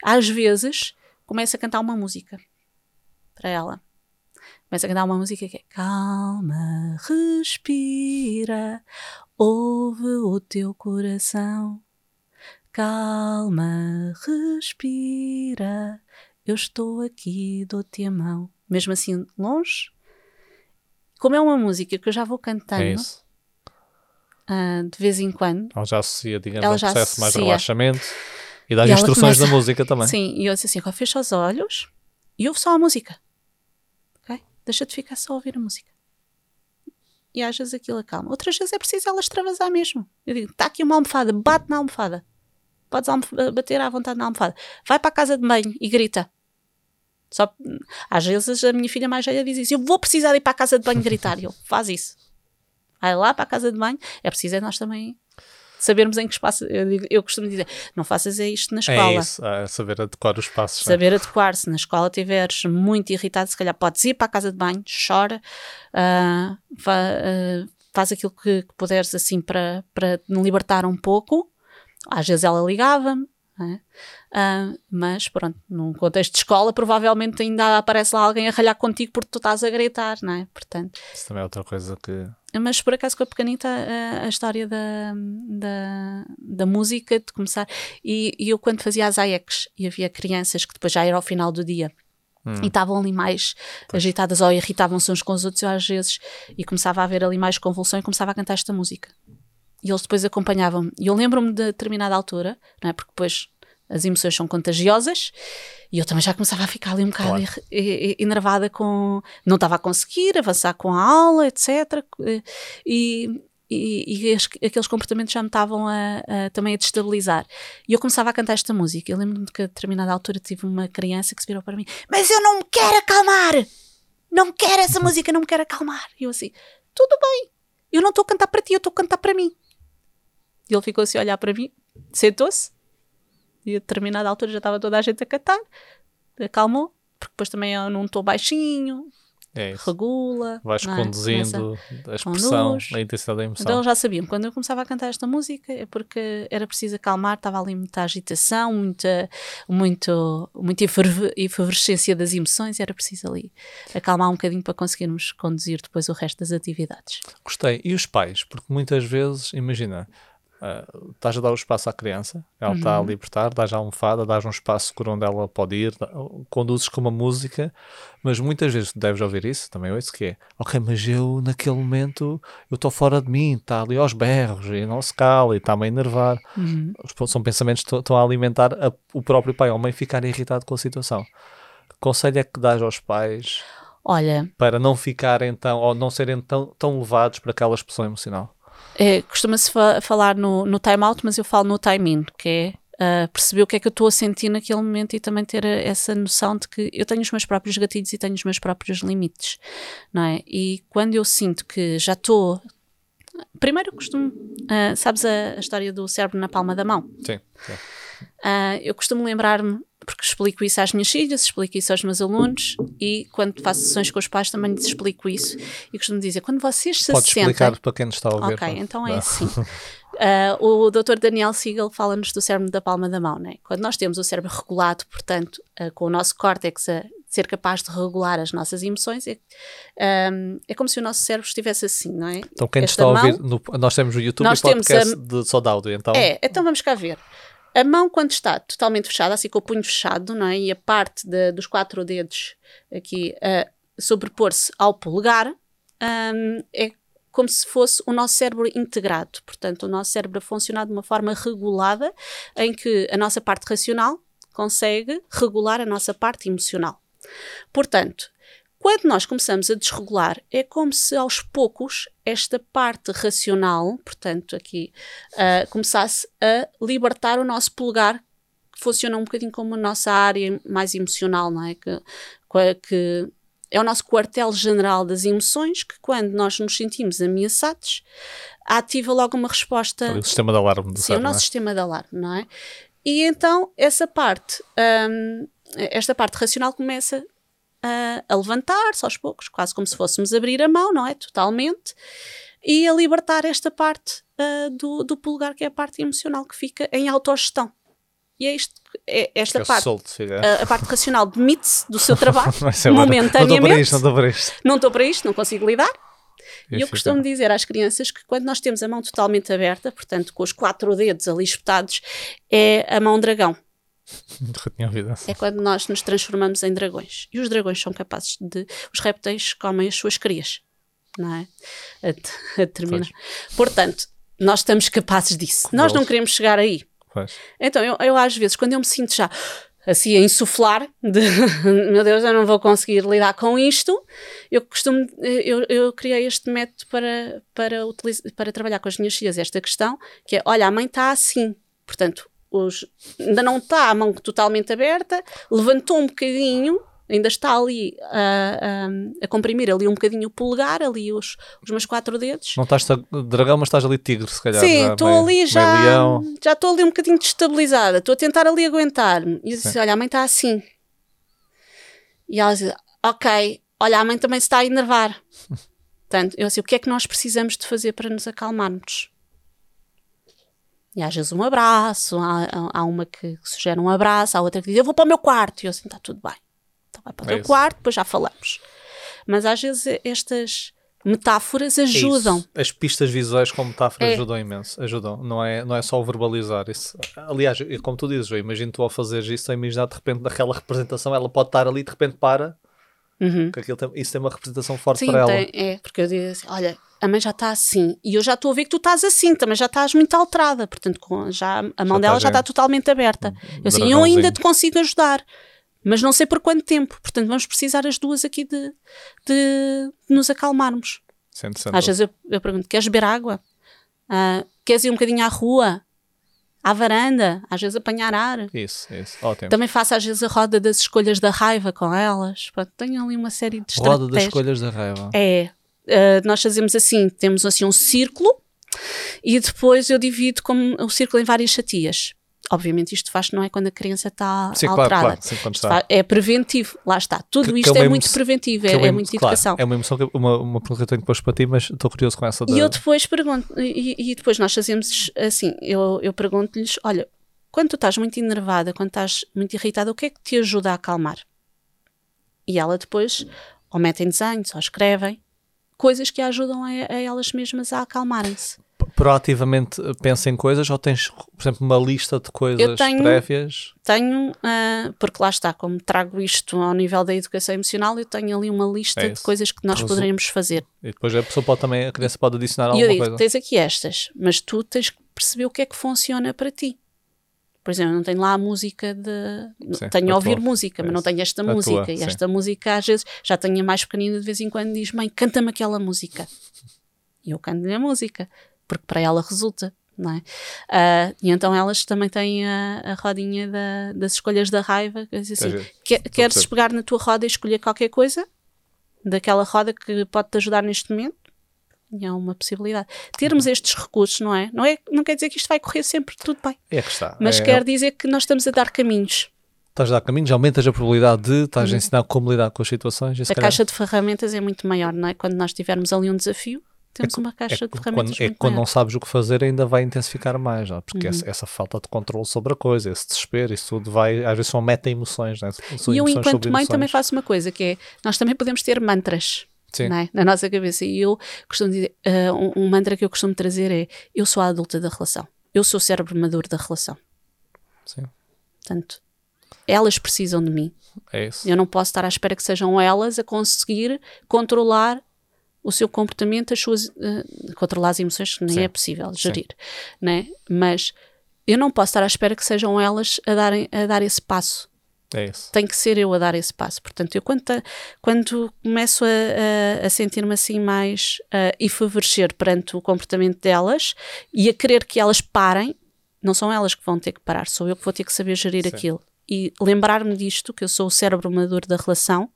Às vezes, começo a cantar uma música para ela. Começo a cantar uma música que é Calma, respira, ouve o teu coração. Calma, respira, eu estou aqui, dou-te a mão. Mesmo assim, longe. Como é uma música que eu já vou cantando É ah, de vez em quando. Ela já associa, digamos, Ela ao processo mais de associa. relaxamento e dá ela instruções começa- da música também. Sim, e eu disse assim: "Ó, fecha os olhos e ouve só a música. Ok? Deixa de ficar só a ouvir a música. E às vezes aquilo acalma. Outras vezes é preciso ela extravasar mesmo. Eu digo: está aqui uma almofada, bate na almofada. Podes bater à vontade na almofada. Vai para a casa de banho e grita. Só, às vezes a minha filha mais velha diz isso: Eu vou precisar ir para a casa de banho gritar. E eu, faz isso. Vai lá para a casa de banho. É preciso é nós também sabermos em que espaço. Eu, eu costumo dizer: não faças é isto na escola. É isso, é saber adequar os passos. É? Saber é? adequar. Se na escola estiveres muito irritado, se calhar podes ir para a casa de banho, chora, uh, uh, faz aquilo que, que puderes assim para, para me libertar um pouco. Às vezes ela ligava-me, é? Uh, mas pronto, num contexto de escola, provavelmente ainda aparece lá alguém a ralhar contigo porque tu estás a gritar, não é? Portanto, Isso também é outra coisa que. Mas por acaso com a pequenita, a, a história da, da, da, música, de começar. E, e, eu, quando fazia as AECs e havia crianças que depois já era ao final do dia. Hum. E estavam ali mais pois. agitadas ou irritavam-se uns com os outros às vezes, e começava a haver ali mais convulsão e começava a cantar esta música e eles depois acompanhavam-me. E eu lembro-me de determinada altura, não é? porque depois as emoções são contagiosas e eu também já começava a ficar ali um bocado claro. enervada com. Não estava a conseguir avançar com a aula, etc. E, e, e aqueles comportamentos já me estavam a, a, também a destabilizar. E eu começava a cantar esta música. Eu lembro-me que a determinada altura tive uma criança que se virou para mim: Mas eu não me quero acalmar! Não quero essa música, não me quero acalmar. E eu assim: Tudo bem, eu não estou a cantar para ti, eu estou a cantar para mim. E ele ficou assim a olhar para mim, sentou-se, e a determinada altura já estava toda a gente a cantar, acalmou, porque depois também eu não estou baixinho, é regula. Vais é? conduzindo a expressão, a intensidade da emoção. Então eles já sabiam, quando eu começava a cantar esta música é porque era preciso acalmar, estava ali muita agitação, muita, muito, muita efervescência das emoções, era preciso ali acalmar um bocadinho para conseguirmos conduzir depois o resto das atividades. Gostei. E os pais? Porque muitas vezes, imagina, Uh, estás a dar o espaço à criança, ela uhum. está a libertar, dás a almofada, dás um espaço seguro onde ela pode ir, conduzes com uma música, mas muitas vezes deves ouvir isso, também ouço que é, ok, mas eu naquele momento eu estou fora de mim, está ali aos berros e não se cala e está-me a enervar. Uhum. São pensamentos que estão a alimentar a, o próprio pai ou mãe ficar irritado com a situação. Que conselho é que dás aos pais Olha, para não ficarem tão, ou não serem tão, tão levados para aquela expressão emocional? É, Costuma-se fa falar no, no time out, mas eu falo no time in, que é uh, perceber o que é que eu estou a sentir naquele momento e também ter essa noção de que eu tenho os meus próprios gatilhos e tenho os meus próprios limites, não é? E quando eu sinto que já estou. Primeiro, eu costumo. Uh, sabes a, a, história do cérebro na palma da mão? Sim. sim. Uh, eu costumo lembrar-me porque explico isso às minhas filhas, explico isso aos meus alunos e quando faço sessões com os pais também lhes explico isso e costumo dizer, quando vocês se Podes sentem... explicar para quem nos está a ouvir. Ok, então é assim. Uh, o Dr. Daniel Siegel fala-nos do cérebro da palma da mão, né? Quando nós temos o cérebro regulado, portanto, uh, com o nosso córtex a ser capaz de regular as nossas emoções, é, um, é como se o nosso cérebro estivesse assim, não é? Então quem Esta está a ouvir, no, nós temos o YouTube nós e podcast a, de só de áudio, então... É, então vamos cá ver. A mão, quando está totalmente fechada, assim com o punho fechado, não é? E a parte de, dos quatro dedos aqui a sobrepor-se ao polegar, um, é como se fosse o nosso cérebro integrado. Portanto, o nosso cérebro a funcionar de uma forma regulada, em que a nossa parte racional consegue regular a nossa parte emocional. Portanto, quando nós começamos a desregular, é como se aos poucos esta parte racional, portanto, aqui, uh, começasse a libertar o nosso polegar, que funciona um bocadinho como a nossa área mais emocional, não é? Que, que é o nosso quartel-general das emoções, que quando nós nos sentimos ameaçados, ativa logo uma resposta. O sistema de alarme do Sim, o nosso é? sistema de alarme, não é? E então essa parte, um, esta parte racional começa a, a levantar-se aos poucos, quase como se fôssemos abrir a mão, não é? Totalmente. E a libertar esta parte uh, do, do polegar, que é a parte emocional que fica em autogestão. E é isto, é esta parte. Solto, a, a, parte racional demite-se do seu trabalho momentaneamente. Não estou para isto, não estou para isto. Não consigo lidar. E eu costumo dizer às crianças que quando nós temos a mão totalmente aberta, portanto com os quatro dedos ali espetados, é a mão dragão. Nunca tinha ouvido É quando nós nos transformamos em dragões. E os dragões são capazes de. Os répteis comem as suas crias. Não é? A, a terminar. Portanto, nós estamos capazes disso. Nós não queremos chegar aí. Pois. Então, eu, eu às vezes, quando eu me sinto já assim a insuflar de meu Deus, eu não vou conseguir lidar com isto. Eu costumo, eu, eu criei este método para, para, utilizar, para trabalhar com as minhas filhas esta questão, que é, olha, a mãe está assim, portanto, os, ainda não está a mão totalmente aberta, levantou um bocadinho, ainda está ali a, a, a, comprimir ali um bocadinho o polegar, ali os, os meus quatro dedos. Não estás dragão, mas estás ali tigre, se calhar. Sim, estou ali já, já estou ali um bocadinho destabilizada, estou a tentar ali aguentar-me. E eu disse, olha, a mãe está assim. E ela diz, ok, olha, a mãe também se está a enervar. Portanto, eu assim, o que é que nós precisamos de fazer para nos acalmarmos? E às vezes um abraço, há, há uma que sugere um abraço, há outra que diz, eu vou para o meu quarto. E eu assim, está tudo bem vai para o teu é quarto, depois já falamos. Mas às vezes estas metáforas ajudam. É As pistas visuais com metáforas é. ajudam imenso. Ajudam. Não é, não é só o verbalizar. Isso, aliás, como tu dizes, eu imagino tu ao fazer isso, a imaginar de repente daquela representação, ela pode estar ali de repente para. Uhum. Porque tem, isso tem uma representação forte Sim, para ela. Tem, é, porque eu digo assim: olha, a mãe já está assim, e eu já estou a ver que tu estás assim, também já estás muito alterada, portanto, com, já, a mão já dela já está totalmente aberta. Eu assim, eu ainda te consigo ajudar mas não sei por quanto tempo. Portanto, vamos precisar as duas aqui de, de, nos acalmarmos. Sente, Às vezes eu, eu, pergunto: queres beber água? Uh, queres ir um bocadinho à rua? À varanda? Às vezes apanhar ar? Isso, isso. Ótimo. Também faço às vezes a roda das escolhas da raiva com elas. Pronto, tenho ali uma série de estratégias. Roda das escolhas da raiva. É. Uh, nós fazemos assim: temos assim um círculo e depois eu divido como o círculo em várias chatias obviamente isto faz não é quando a criança está sim, alterada. Claro, claro. Sim, está. É preventivo, lá está. Tudo que, isto que é, é muito preventivo, é, é, muito claro, educação. É uma emoção, que, uma, uma pergunta que eu tenho depois para ti, mas estou curioso com essa. E eu depois pergunto, e, e, depois nós fazemos assim, eu, eu pergunto-lhes, olha, quando tu estás muito enervada, quando estás muito irritada, o que é que te ajuda a acalmar? E ela depois, ou metem desenhos, ou escrevem, coisas que ajudam a, a elas mesmas a acalmarem-se proativamente pensa em coisas ou tens, por exemplo, uma lista de coisas tenho, prévias? Tenho, uh, porque lá está, como trago isto ao nível da educação emocional, eu tenho ali uma lista é de coisas que nós Resu poderíamos fazer. E depois a pessoa pode também, a criança pode adicionar alguma e eu digo, coisa. tens aqui estas, mas tu tens que perceber o que é que funciona para ti. Por exemplo, eu não tenho lá a música de. Sim, tenho a ouvir música, mas é não tenho esta a música. Tua, e esta música, às vezes, já tenho a mais pequenina de vez em quando diz: Mãe, canta-me aquela música. E eu canto-lhe a música porque para ela resulta. Não é? Uh, e então elas também têm a, a rodinha da, das escolhas da raiva. Que assim, quer, queres pegar na tua roda e escolher qualquer coisa daquela roda que pode te ajudar neste momento? E é uma possibilidade. Termos uhum. estes recursos, não é? não é? Não quer dizer que isto vai correr sempre tudo bem. É que está. Mas é, quer dizer que nós estamos a dar caminhos. Estás a dar caminhos, aumentas a probabilidade de, estás uhum. a ensinar como lidar com as situações. A caixa de ferramentas é muito maior, não é? Quando nós tivermos ali um desafio, temos é, uma caixa é, de ferramentas. Quando, é quando não sabes o que fazer, ainda vai intensificar mais, não? porque uhum. essa, essa, falta de controle sobre a coisa, esse desespero, isso tudo vai, às vezes são meta-emoções. Né? E eu, enquanto mãe, também faço uma coisa que é: nós também podemos ter mantras. É? na nossa cabeça. E eu costumo dizer, uh, um, um, mantra que eu costumo trazer é: eu sou a adulta da relação, eu sou o cérebro maduro da relação. Sim. Portanto, elas precisam de mim. É isso. Eu não posso estar à espera que sejam elas a conseguir controlar o seu comportamento, as suas. Uh, controlar as emoções, nem Sim. é possível gerir, né? Mas eu não posso estar à espera que sejam elas a, darem, a dar esse passo. É isso. Tem que ser eu a dar esse passo. Portanto, eu quando, quando começo a, a, a sentir-me assim mais uh, e favorecer perante o comportamento delas e a querer que elas parem, não são elas que vão ter que parar, sou eu que vou ter que saber gerir Sim. aquilo. E lembrar-me disto, que eu sou o cérebro maduro da relação,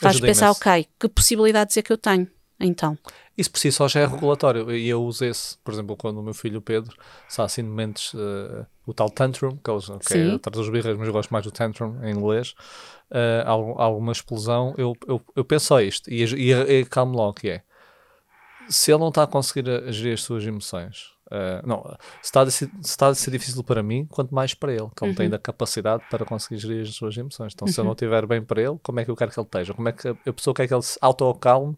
faz pensar, ok, que possibilidades é que eu tenho? Então. Isso por si só já é regulatório. E eu uso esse, por exemplo, quando o meu filho Pedro está assim de momentos, uh, o tal tantrum, que, eles, que é dos birras, mas eu gosto mais do tantrum em inglês, uh, alguma explosão, eu, eu, eu penso só isto e, e, e calmo logo que é. Se ele não está a conseguir gerir as suas emoções, uh, não, se está, a ser, se está a ser difícil para mim, quanto mais para ele, que ele uhum. tem a capacidade para conseguir gerir as suas emoções. Então, uhum. se eu não uhum. estiver bem para ele, como é que eu quero que ele esteja? Como é que a pessoa quer que ele se auto-calme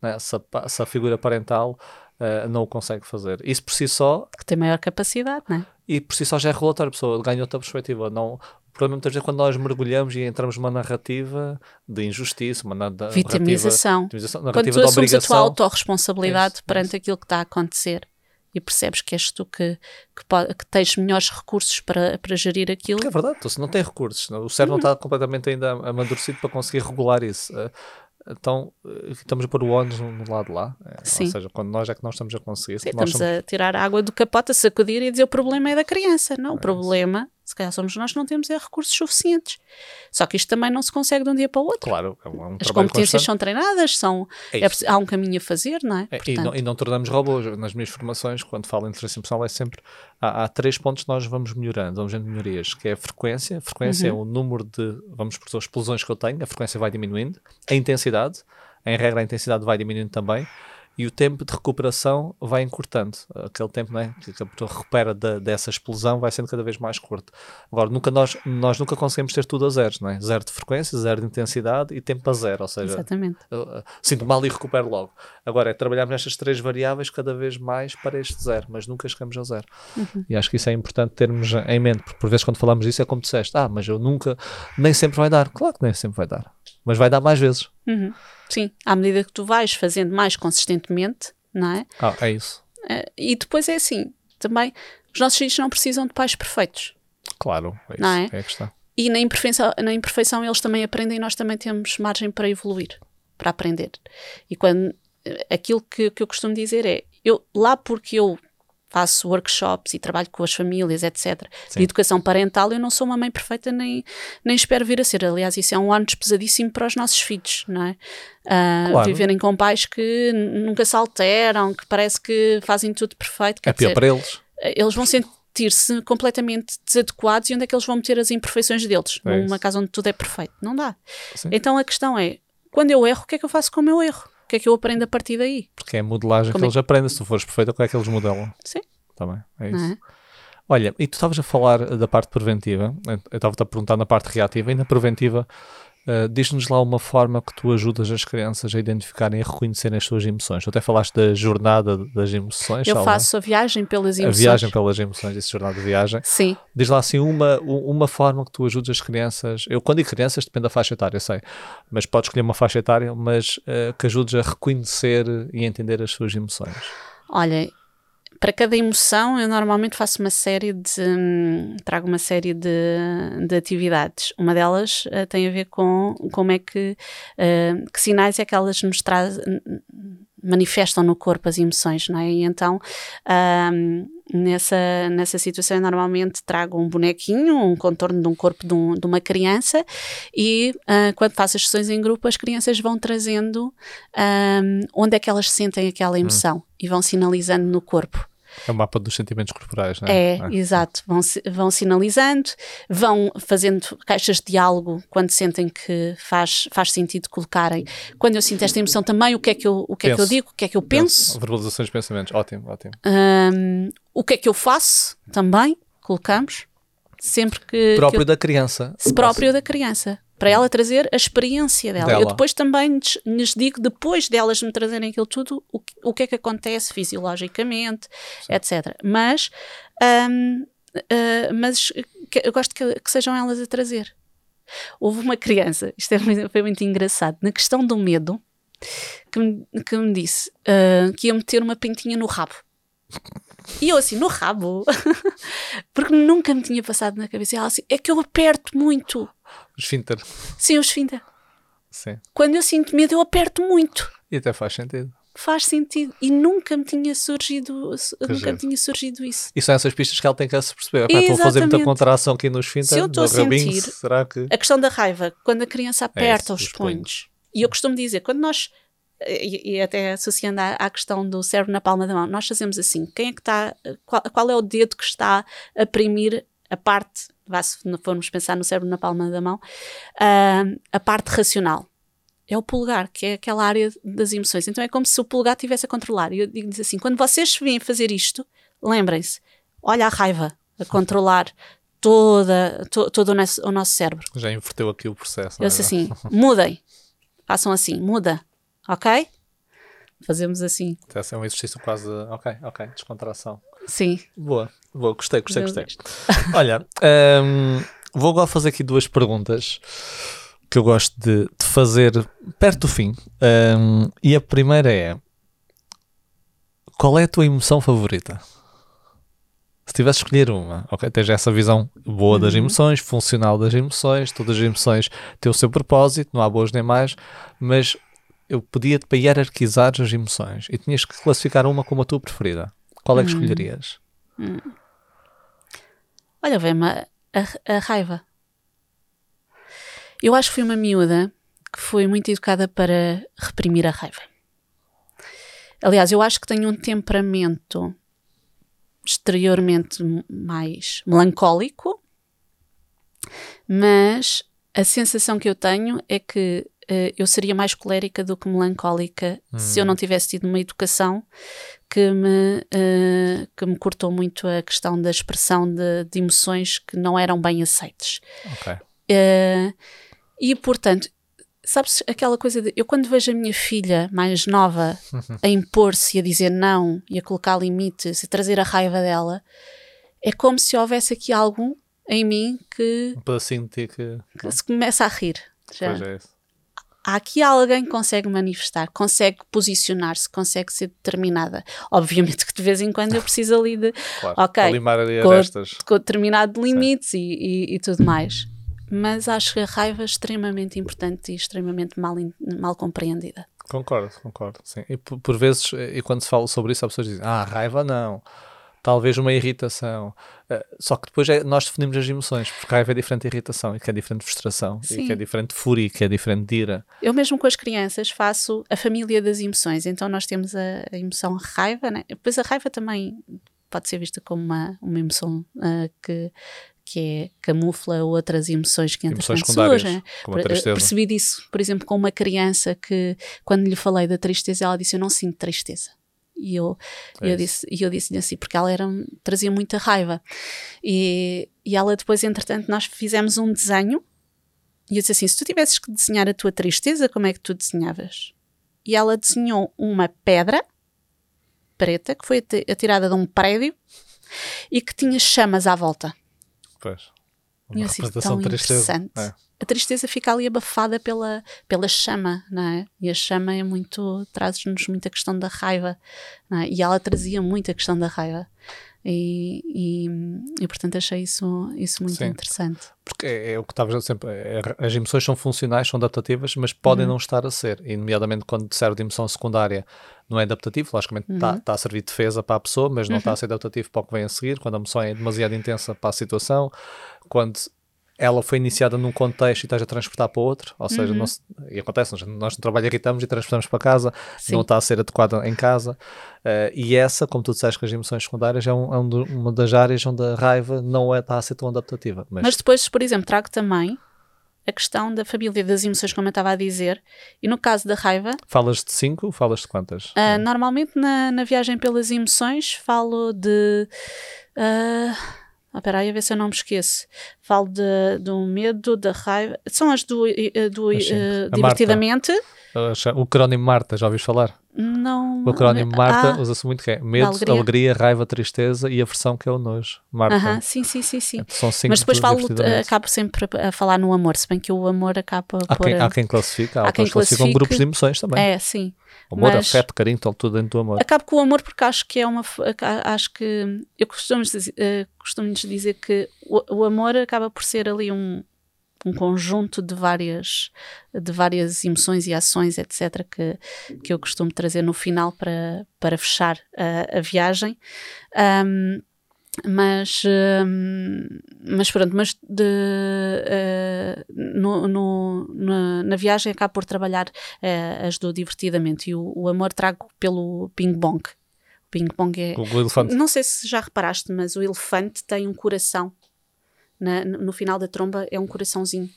né? se, a, se, a, figura parental uh, não o consegue fazer. Isso por si só. Que tem maior capacidade, não é? E por si só já é relatório, a pessoa ganha outra perspectiva. Não, o problema muitas vezes é quando nós mergulhamos e entramos numa narrativa de injustiça, uma narrativa, vitimização. Narrativa, narrativa quando tu assumes a tua autorresponsabilidade é perante é aquilo que está a acontecer e percebes que és tu que, que, pode, que tens melhores recursos para, para gerir aquilo. Porque é verdade, então, se não tem recursos, o cérebro não está completamente ainda amadurecido para conseguir regular isso. Eh, então eh, estamos a pôr o ónus no, lado lá. É, ou seja, quando nós é que nós estamos a conseguir. Sim, estamos somos... a tirar a água do capote, a sacudir e dizer o problema é da criança. Não, é o problema se calhar somos nós que não temos é, recursos suficientes. Só que isto também não se consegue de um dia para o outro. Claro, é um As competências constante. são treinadas, são, é é, há um caminho a fazer, não é? é e, não, e, não, tornamos robôs. Nas minhas formações, quando falo em inteligência emocional, é sempre há, há, três pontos que nós vamos melhorando, vamos vendo melhorias, que é a frequência. A frequência uhum. é o número de, vamos por explosões que eu tenho, a frequência vai diminuindo. A intensidade, em regra, a intensidade vai diminuindo também e o tempo de recuperação vai encurtando. Aquele tempo né, que a pessoa recupera de, dessa explosão vai sendo cada vez mais curto. Agora, nunca nós, nós nunca conseguimos ter tudo a zeros, não é? Zero de frequência, zero de intensidade e tempo a zero. Ou seja, Exatamente. sinto mal e recupero logo. Agora, é trabalhar nestas três variáveis cada vez mais para este zero, mas nunca chegamos a zero. Uhum. E acho que isso é importante termos em mente, porque por vezes quando falamos disso é como disseste, ah, mas eu nunca, nem sempre vai dar. Claro que nem sempre vai dar, mas vai dar mais vezes. Uhum. Sim, à medida que tu vais fazendo mais consistentemente, não é? Ah, é isso. Uh, e depois é assim, também, os nossos filhos não precisam de pais perfeitos. Claro, é isso, não é? é a questão. E na imperfeição, na imperfeição eles também aprendem e nós também temos margem para evoluir, para aprender. E quando aquilo que, que eu costumo dizer é, eu lá porque eu faço workshops e trabalho com as famílias, etc., Sim. de educação parental, eu não sou uma mãe perfeita nem, nem espero vir a ser. Aliás, isso é um ano pesadíssimo para os nossos filhos, não é? Uh, claro. Viverem com pais que nunca se alteram, que parece que fazem tudo perfeito. é pior para eles. Eles vão sentir-se completamente desadequados e onde é que eles vão meter as imperfeições deles? É numa casa onde tudo é perfeito. Não dá. Sim. Então a questão é, quando eu erro, o que é que eu faço com o meu erro? O que é que eu aprendo a partir daí? Porque é a modelagem Como que é? eles aprendem. Se tu fores perfeito, como é que eles modelam? Sim. Também, é isso. É? Olha, e tu estavas a falar da parte preventiva, eu estava-te a perguntar na parte reativa, e na preventiva, uh, diz-nos lá uma forma que tu ajudas as crianças a identificarem e a reconhecerem as suas emoções. Tu até falaste da jornada das emoções. Eu faço a viagem pelas emoções. A viagem pelas emoções, essa jornada de viagem. Sim. Diz lá assim uma, uma forma que tu ajudas as crianças. Eu, quando digo crianças, depende da faixa etária, sei, mas podes escolher uma faixa etária, mas uh, que ajudes a reconhecer e entender as suas emoções. Olha, para cada emoção, eu normalmente faço uma série de. Hum, trago uma série de, de atividades. Uma delas uh, tem a ver com como é que. Uh, que sinais é que elas nos trazem manifestam no corpo as emoções, não é? E então, um, nessa, nessa situação, eu normalmente trago um bonequinho, um contorno de um corpo de, um, de uma criança, e uh, quando faço as sessões em grupo, as crianças vão trazendo um, onde é que elas sentem aquela emoção hum. e vão sinalizando no corpo. É o mapa dos sentimentos corporais, não é? É, é. exato. Vão, vão sinalizando, vão fazendo caixas de diálogo quando sentem que faz, faz sentido colocarem. Quando eu sinto esta emoção também, o que é que eu, o que é que eu digo, o que é que eu penso. Verbalizações de pensamentos, ótimo, ótimo. Um, o que é que eu faço também, colocamos. Sempre que. Próprio que eu, da criança. Próprio da criança para ela trazer a experiência dela. dela. Eu depois também lhes digo, depois delas me trazerem aquilo tudo, o, o que é que acontece fisiologicamente, Sim. etc. Mas, um, uh, mas eu gosto que, que, sejam elas a trazer. Houve uma criança, isto é, foi muito engraçado, na questão do medo, que me, que me disse uh, que ia meter uma pintinha no rabo. E eu assim, no rabo? Porque nunca me tinha passado na cabeça. E ela assim, é que eu aperto muito. Esfíncter. Sim, o esfíncter. Sim. Quando eu sinto medo, eu aperto muito. E até faz sentido. Faz sentido. E nunca me tinha surgido, nunca me tinha surgido isso. E são essas pistas que ela tem que se perceber. Estou a fazer muita contração aqui no esfíncter, Se eu estou a sentir, será que... A questão da raiva, quando a criança é aperta é os punhos. E eu costumo dizer, quando nós e, e, até associando à, à, questão do cérebro na palma da mão, nós fazemos assim: quem é que está, qual, qual, é o dedo que está a oprimir a parte, se formos pensar no cérebro na palma da mão, uh, a parte racional? É o polegar, que é aquela área das emoções. Então é como se o polegar estivesse a controlar. E eu digo-lhes assim: quando vocês vêm fazer isto, lembrem-se, olha a raiva a controlar toda, to, todo o nosso, o nosso cérebro. Já inverteu aqui o processo. Eu disse é? assim: mudem, façam assim, muda ok? Fazemos assim. Esse é um exercício quase. Ok, ok, descontração. Sim. Boa, boa, gostei, gostei, gostei. Olha, um, vou agora fazer aqui duas perguntas que eu gosto de, de fazer perto do fim. Um, e a primeira é: Qual é a tua emoção favorita? Se tivesse escolher uma, ok, tens essa visão boa das Uhum. emoções, funcional das emoções, todas as emoções têm o seu propósito, não há boas nem mais, mas eu pedia-te para hierarquizar as emoções e tinhas que classificar uma como a tua preferida. Qual é Hum. que escolherias? Olha, vem-me a, a- a raiva. Eu acho que fui uma miúda que foi muito educada para reprimir a raiva. Aliás, eu acho que tenho um temperamento exteriormente mais melancólico, mas a sensação que eu tenho é que eh, eu seria mais colérica do que melancólica se eu não tivesse tido uma educação que me, eh, que me cortou muito a questão da expressão de, de emoções que não eram bem aceites. Ok. Eh, e, portanto, sabes aquela coisa de. Eu, quando vejo a minha filha mais nova a impor-se e a dizer não e a colocar limites e trazer a raiva dela, é como se houvesse aqui algo em mim que, Um pedacinho de ti que. que se começa a rir. Já. Pois é isso. Há aqui alguém que consegue manifestar, consegue posicionar-se, consegue ser determinada. Obviamente que de vez em quando eu preciso ali de Claro. Ok. Limar ali Com- arestas. com determinado limites e, e, e tudo mais. Mas acho que a raiva é extremamente importante e extremamente mal, mal compreendida. Concordo, concordo. Sim. E por, por vezes, eh, e quando se fala sobre isso, há pessoas dizem: Ah, raiva não. Talvez uma irritação. Eh, só que depois é- nós definimos as emoções, porque raiva é diferente de irritação, e que é diferente de frustração, e Sim. que é diferente de fúria, e que é diferente de ira. Eu mesmo com as crianças faço a família das emoções. Então nós temos a, a emoção raiva, né? depois a raiva também pode ser vista como uma, uma emoção ah, que, que é, camufla outras emoções que entretanto surgem. como a Per- tristeza. Percebi disso, por exemplo, com uma criança que, quando lhe falei da tristeza, ela disse: Eu não sinto tristeza. E eu, É eu disse, e eu disse-lhe assim, porque ela era, trazia muita raiva. E, e ela depois, entretanto, nós fizemos um desenho. E eu disse assim: Se tu tivesses que desenhar a tua tristeza, como é que tu desenhavas? E ela desenhou uma pedra preta que foi ati- atirada de um prédio e que tinha chamas à volta. Pois. E Uma eu assim, representação tão de tristeza. interessante. É. A tristeza fica ali abafada pela, pela chama, não é? E a chama é muito, traz-nos muita questão da raiva, é? E ela trazia muita questão da raiva. E, e, e, portanto achei isso, isso muito Sim. interessante. Porque é, é o que estavas a sempre. é- as emoções são funcionais, são adaptativas, mas podem Uhum. não estar a ser. E, nomeadamente, quando serve de emoção secundária, não é adaptativo. Logicamente, está Uhum. está a servir de defesa para a pessoa, mas não está a ser adaptativo para o que vem a seguir. Quando a emoção é demasiado intensa para a situação, quando ela foi iniciada num contexto e estás a transportar para outro, ou seja, Uhum. não se- e acontece, nós, nós no trabalho irritamos e transportamos para casa, Sim. não está a ser adequada em casa. Eh, e essa, como tu disseste, que as emoções secundárias é, um- é um uma das áreas onde a raiva não é, está a ser tão adaptativa. Mas, Mas depois, por exemplo, trago também a questão da família das emoções, como eu estava a dizer, e no caso da raiva, falas de cinco, falas de quantas? Ah, normalmente na, na viagem pelas emoções falo de. ah, ah, espera aí, a ver se eu não me esqueço. Falo de, do medo, da raiva. São as do, do A divertidamente. Uh, cha- O acrónimo Marta, já ouviste falar? Não. O acrónimo Marta Ah, usa-se muito que é medo, alegria. alegria. raiva, tristeza e aversão que é o nojo. Marta. aham, sim, sim, sim, sim. São cinco Mas depois de falo, divertidamente. acabo sempre a falar no amor, se bem que o amor acaba Há por. quem, há quem classifica, há, há quem classificam grupos de emoções também. É, sim. Amor, mas- afeto, carinho, estão tudo dentro do amor. Acabo com o amor porque acho que é uma. Acho que. Eu costumo, dizer- eh, costumo dizer que o, o amor acaba por ser ali um, um conjunto de várias, de várias emoções e ações, etc., que, que eu costumo trazer no final para, para fechar a, a viagem. Ahm, mas, mas pronto, mas de, eh, no, no- na, na viagem acabo por trabalhar eh, as do divertidamente e o, o amor trago pelo ping-pong. O ping-pong é. O elefante. Não sei se já reparaste, mas o elefante tem um coração. Na- no final da tromba é um coraçãozinho.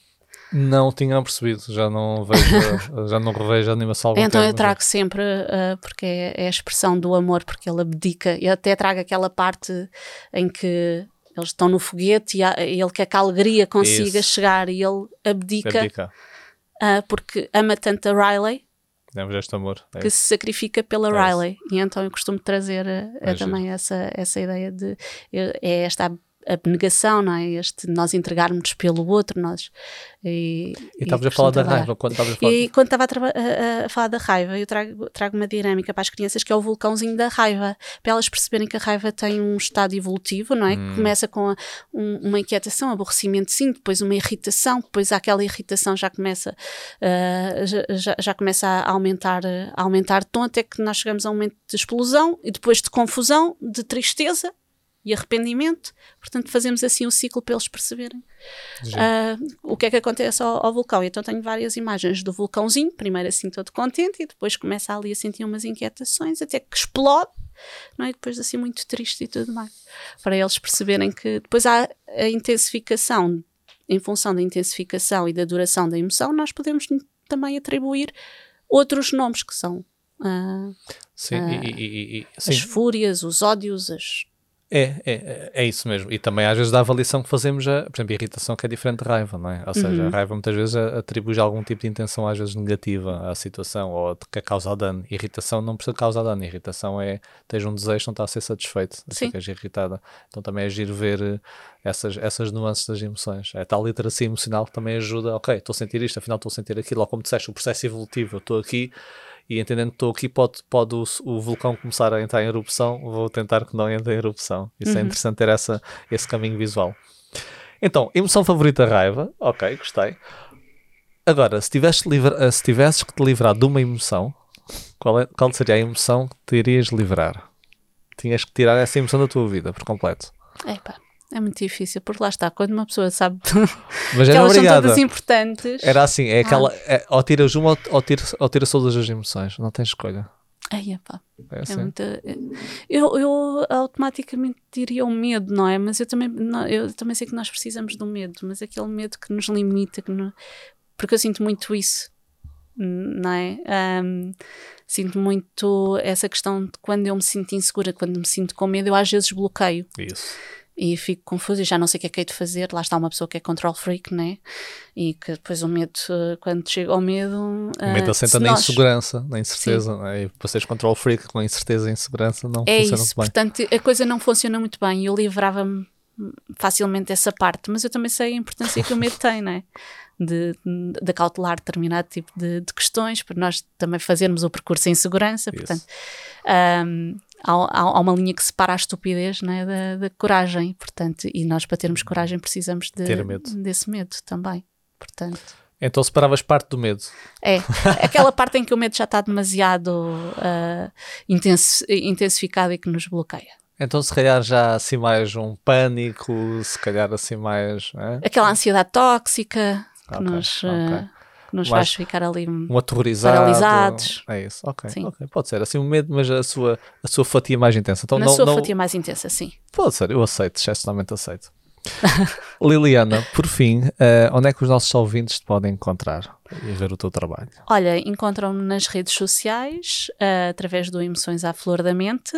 Não tinha percebido, já não vejo, já não revejo a animação então tempo, eu trago sempre, ah, porque é, é a expressão do amor, porque ele abdica. Eu até trago aquela parte em que eles estão no foguete e há- ele quer que a alegria consiga Isso. chegar e ele mas abdica, abdica. ah, porque ama tanto a Riley Temos este amor. É que se sacrifica pela É. Riley. E então eu costumo trazer ah, É também essa, essa ideia de é esta abnegação, não é? Este nós entregarmos pelo outro, nós. E estavas a falar da raiva, quando estavas a falar. E quando estava a, a, a, falar da raiva, eu trago, trago uma dinâmica para as crianças que é o vulcãozinho da raiva, para elas perceberem que a raiva tem um estado evolutivo, não é? Hum. Que começa com a, um, uma inquietação, aborrecimento, sim, depois uma irritação, depois aquela irritação já começa, uh, já, já começa a aumentar, a aumentar tom, até que nós chegamos a um momento de explosão e depois de confusão, de tristeza e arrependimento. Portanto, fazemos assim o ciclo para eles perceberem uh, o que é que acontece ao, ao, vulcão. Então, tenho várias imagens do vulcãozinho, primeiro assim todo contente, e depois começa ali a sentir umas inquietações, até que explode, não é? E depois assim muito triste e tudo mais. Para eles perceberem que depois há a intensificação, em função da intensificação e da duração da emoção, nós podemos também atribuir outros nomes que são. Uh, sim, uh, e, e, e, sim. As fúrias, os ódios, as, é, é, é isso mesmo. E também às vezes da avaliação que fazemos, a, por exemplo, a irritação que é diferente de raiva, não é? Ou seja, uhum. a raiva muitas vezes atribui algum tipo de intenção, às vezes negativa à situação ou que causa dano. Irritação não precisa causar dano. Irritação é tens um desejo, não está a ser satisfeito, ficas irritada. Então também é giro ver eh, essas, essas nuances das emoções. É tal literacia emocional que também ajuda, ok, estou a sentir isto, afinal estou a sentir aquilo, ou como disseste, o processo evolutivo, eu estou aqui e entendendo que estou aqui, pode, pode o, o, vulcão começar a entrar em erupção, vou tentar que não entre em erupção. Isso é uhum. é interessante ter essa, esse caminho visual. Então, emoção favorita, raiva. Ok, gostei. Agora, se tivesses, livra, se tivesses que te livrar de uma emoção, qual, é, qual seria a emoção que te irias livrar? Tinhas que tirar essa emoção da tua vida por completo. Epa. É muito difícil, porque lá está, quando uma pessoa sabe Mas que elas obrigada. são todas importantes. Era assim, é aquela. Ah. É, ou tiras uma ou, tiras, ou tiras todas as emoções, não tens escolha. Ai, epá. É, assim. é muito, eu, eu automaticamente diria o medo, não é? Mas eu também, não, eu também sei que nós precisamos do medo, mas aquele medo que nos limita, que no, porque eu sinto muito isso, não é? Um, sinto muito essa questão de quando eu me sinto insegura, quando me sinto com medo, eu às vezes bloqueio. Isso e fico confusa e já não sei o que é que hei de fazer. Lá está uma pessoa que é control freak, né? E que depois o medo, eh, quando chega ao medo. O medo uh, assenta na nós... insegurança, na incerteza, né? e vocês control freak com incerteza e insegurança não é funcionam isso, bem. Portanto, a coisa não funciona muito bem e eu livrava-me facilmente dessa parte, mas eu também sei a importância que o medo tem, né? De, de, de cautelar determinado tipo de, de, questões, para nós também fazermos o percurso em segurança, Isso. portanto. Um, há, há, uma linha que separa a estupidez né, da, da, coragem, portanto, e nós para termos coragem precisamos de, medo. desse medo também, portanto. Então separavas parte do medo. É, aquela parte em que o medo já está demasiado uh, intensificado e que nos bloqueia. Então se calhar já assim mais um pânico, se calhar assim mais... É? Aquela ansiedade tóxica que okay, nos... Okay. Uh, que nos faz ficar ali um aterrorizado, paralisados. É isso, ok, sim. ok. Pode ser assim um medo, mas a sua, a sua fatia mais intensa. Então, Na não, sua não... fatia mais intensa, sim. Pode ser, eu aceito, excepcionalmente aceito. Liliana, por fim, uh, onde é que os nossos ouvintes te podem encontrar e ver o teu trabalho? Olha, encontram-me nas redes sociais, uh, através do Emoções à Flor da Mente.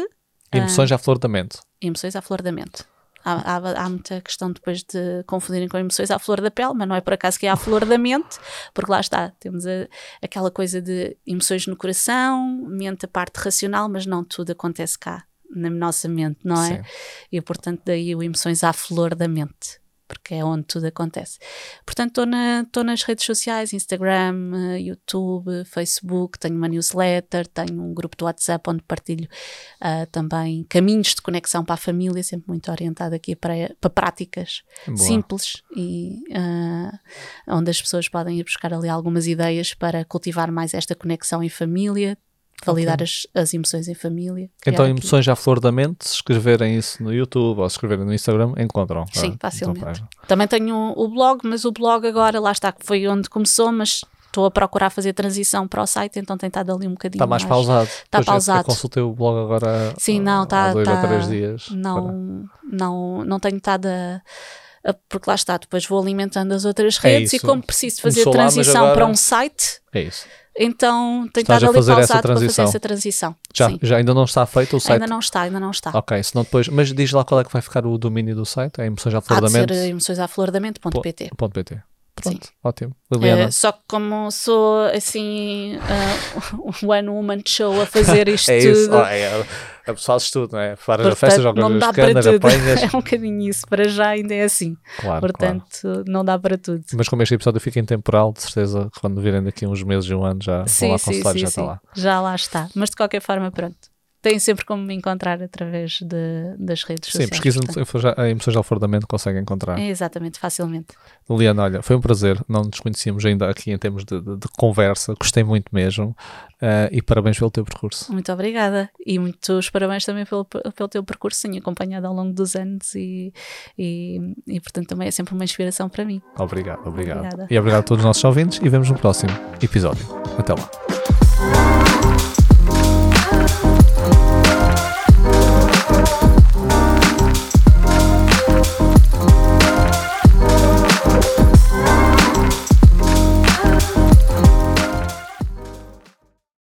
Emoções uh, à Flor da Mente. Emoções à Flor da Mente. Há, há, há, muita questão depois de confundirem com emoções à flor da pele, mas não é por acaso que é à flor da mente, porque lá está, temos a, aquela coisa de emoções no coração, mente a parte racional, mas não tudo acontece cá, na nossa mente, não é? Sim. E portanto, daí o emoções à flor da mente porque é onde tudo acontece. Portanto, estou na, nas redes sociais, Instagram, eh, YouTube, Facebook, tenho uma newsletter, tenho um grupo do WhatsApp onde partilho uh, também caminhos de conexão para a família, sempre muito orientado aqui para, para práticas Boa. simples e uh, onde as pessoas podem ir buscar ali algumas ideias para cultivar mais esta conexão em família, validar okay. as, as emoções em família. Então, emoções à flor da mente, se escreverem isso no YouTube ou se escreverem no Instagram, encontram. Sim, ah, facilmente. Então, Também tenho o blog, mas o blog agora, lá está, que foi onde começou, mas estou a procurar fazer transição para o site, então tem estado ali um bocadinho Está mais, mais pausado. Está pausado. Eu consultei o blog agora Sim, não, está, há dois tá, ou três dias. Não, não, não tenho estado a porque lá está, depois vou alimentando as outras é redes é e como preciso fazer Começou transição lá, agora... para um site, é isso. Então tem estado ali pausado para fazer essa transição. Já, já ainda não está feito o site? Ainda não está, ainda não está. Ok, senão depois, mas diz lá qual é que vai ficar o domínio do site, é emoções à flor da mente? emoções à flor da mente.pt. Pronto, ótimo. Liliana. Eh, só que como sou assim uh, one woman show a fazer isto é isso, tudo. oh, é, é pessoal de tudo, não é? Paras a festa, jogas não dá para canas, tudo. apanhas. É um bocadinho isso, para já ainda é assim. Claro, Portanto, não dá para tudo. claro. Mas como este episódio fica intemporal, de certeza quando virem daqui uns meses e um ano já vão Sim, lá sim, e sim, já sim. está lá. Já lá está. Mas de qualquer forma, pronto. Têm sempre como me encontrar através de, das redes Sim, sociais. pesquisam portanto. em Emoções de Alfordamento, conseguem encontrar. É exatamente, facilmente. Liliana, olha, foi um prazer. Não nos conhecíamos ainda aqui em termos de, de- de conversa. Gostei muito mesmo. eh, e parabéns pelo teu percurso. Muito obrigada. E muitos parabéns também pelo, pelo teu percurso. Tenho acompanhado ao longo dos anos e, e, e, portanto, também é sempre uma inspiração para mim. Obrigado, obrigado. Obrigada. E obrigado a todos os nossos ouvintes e vemos no próximo episódio. Até lá.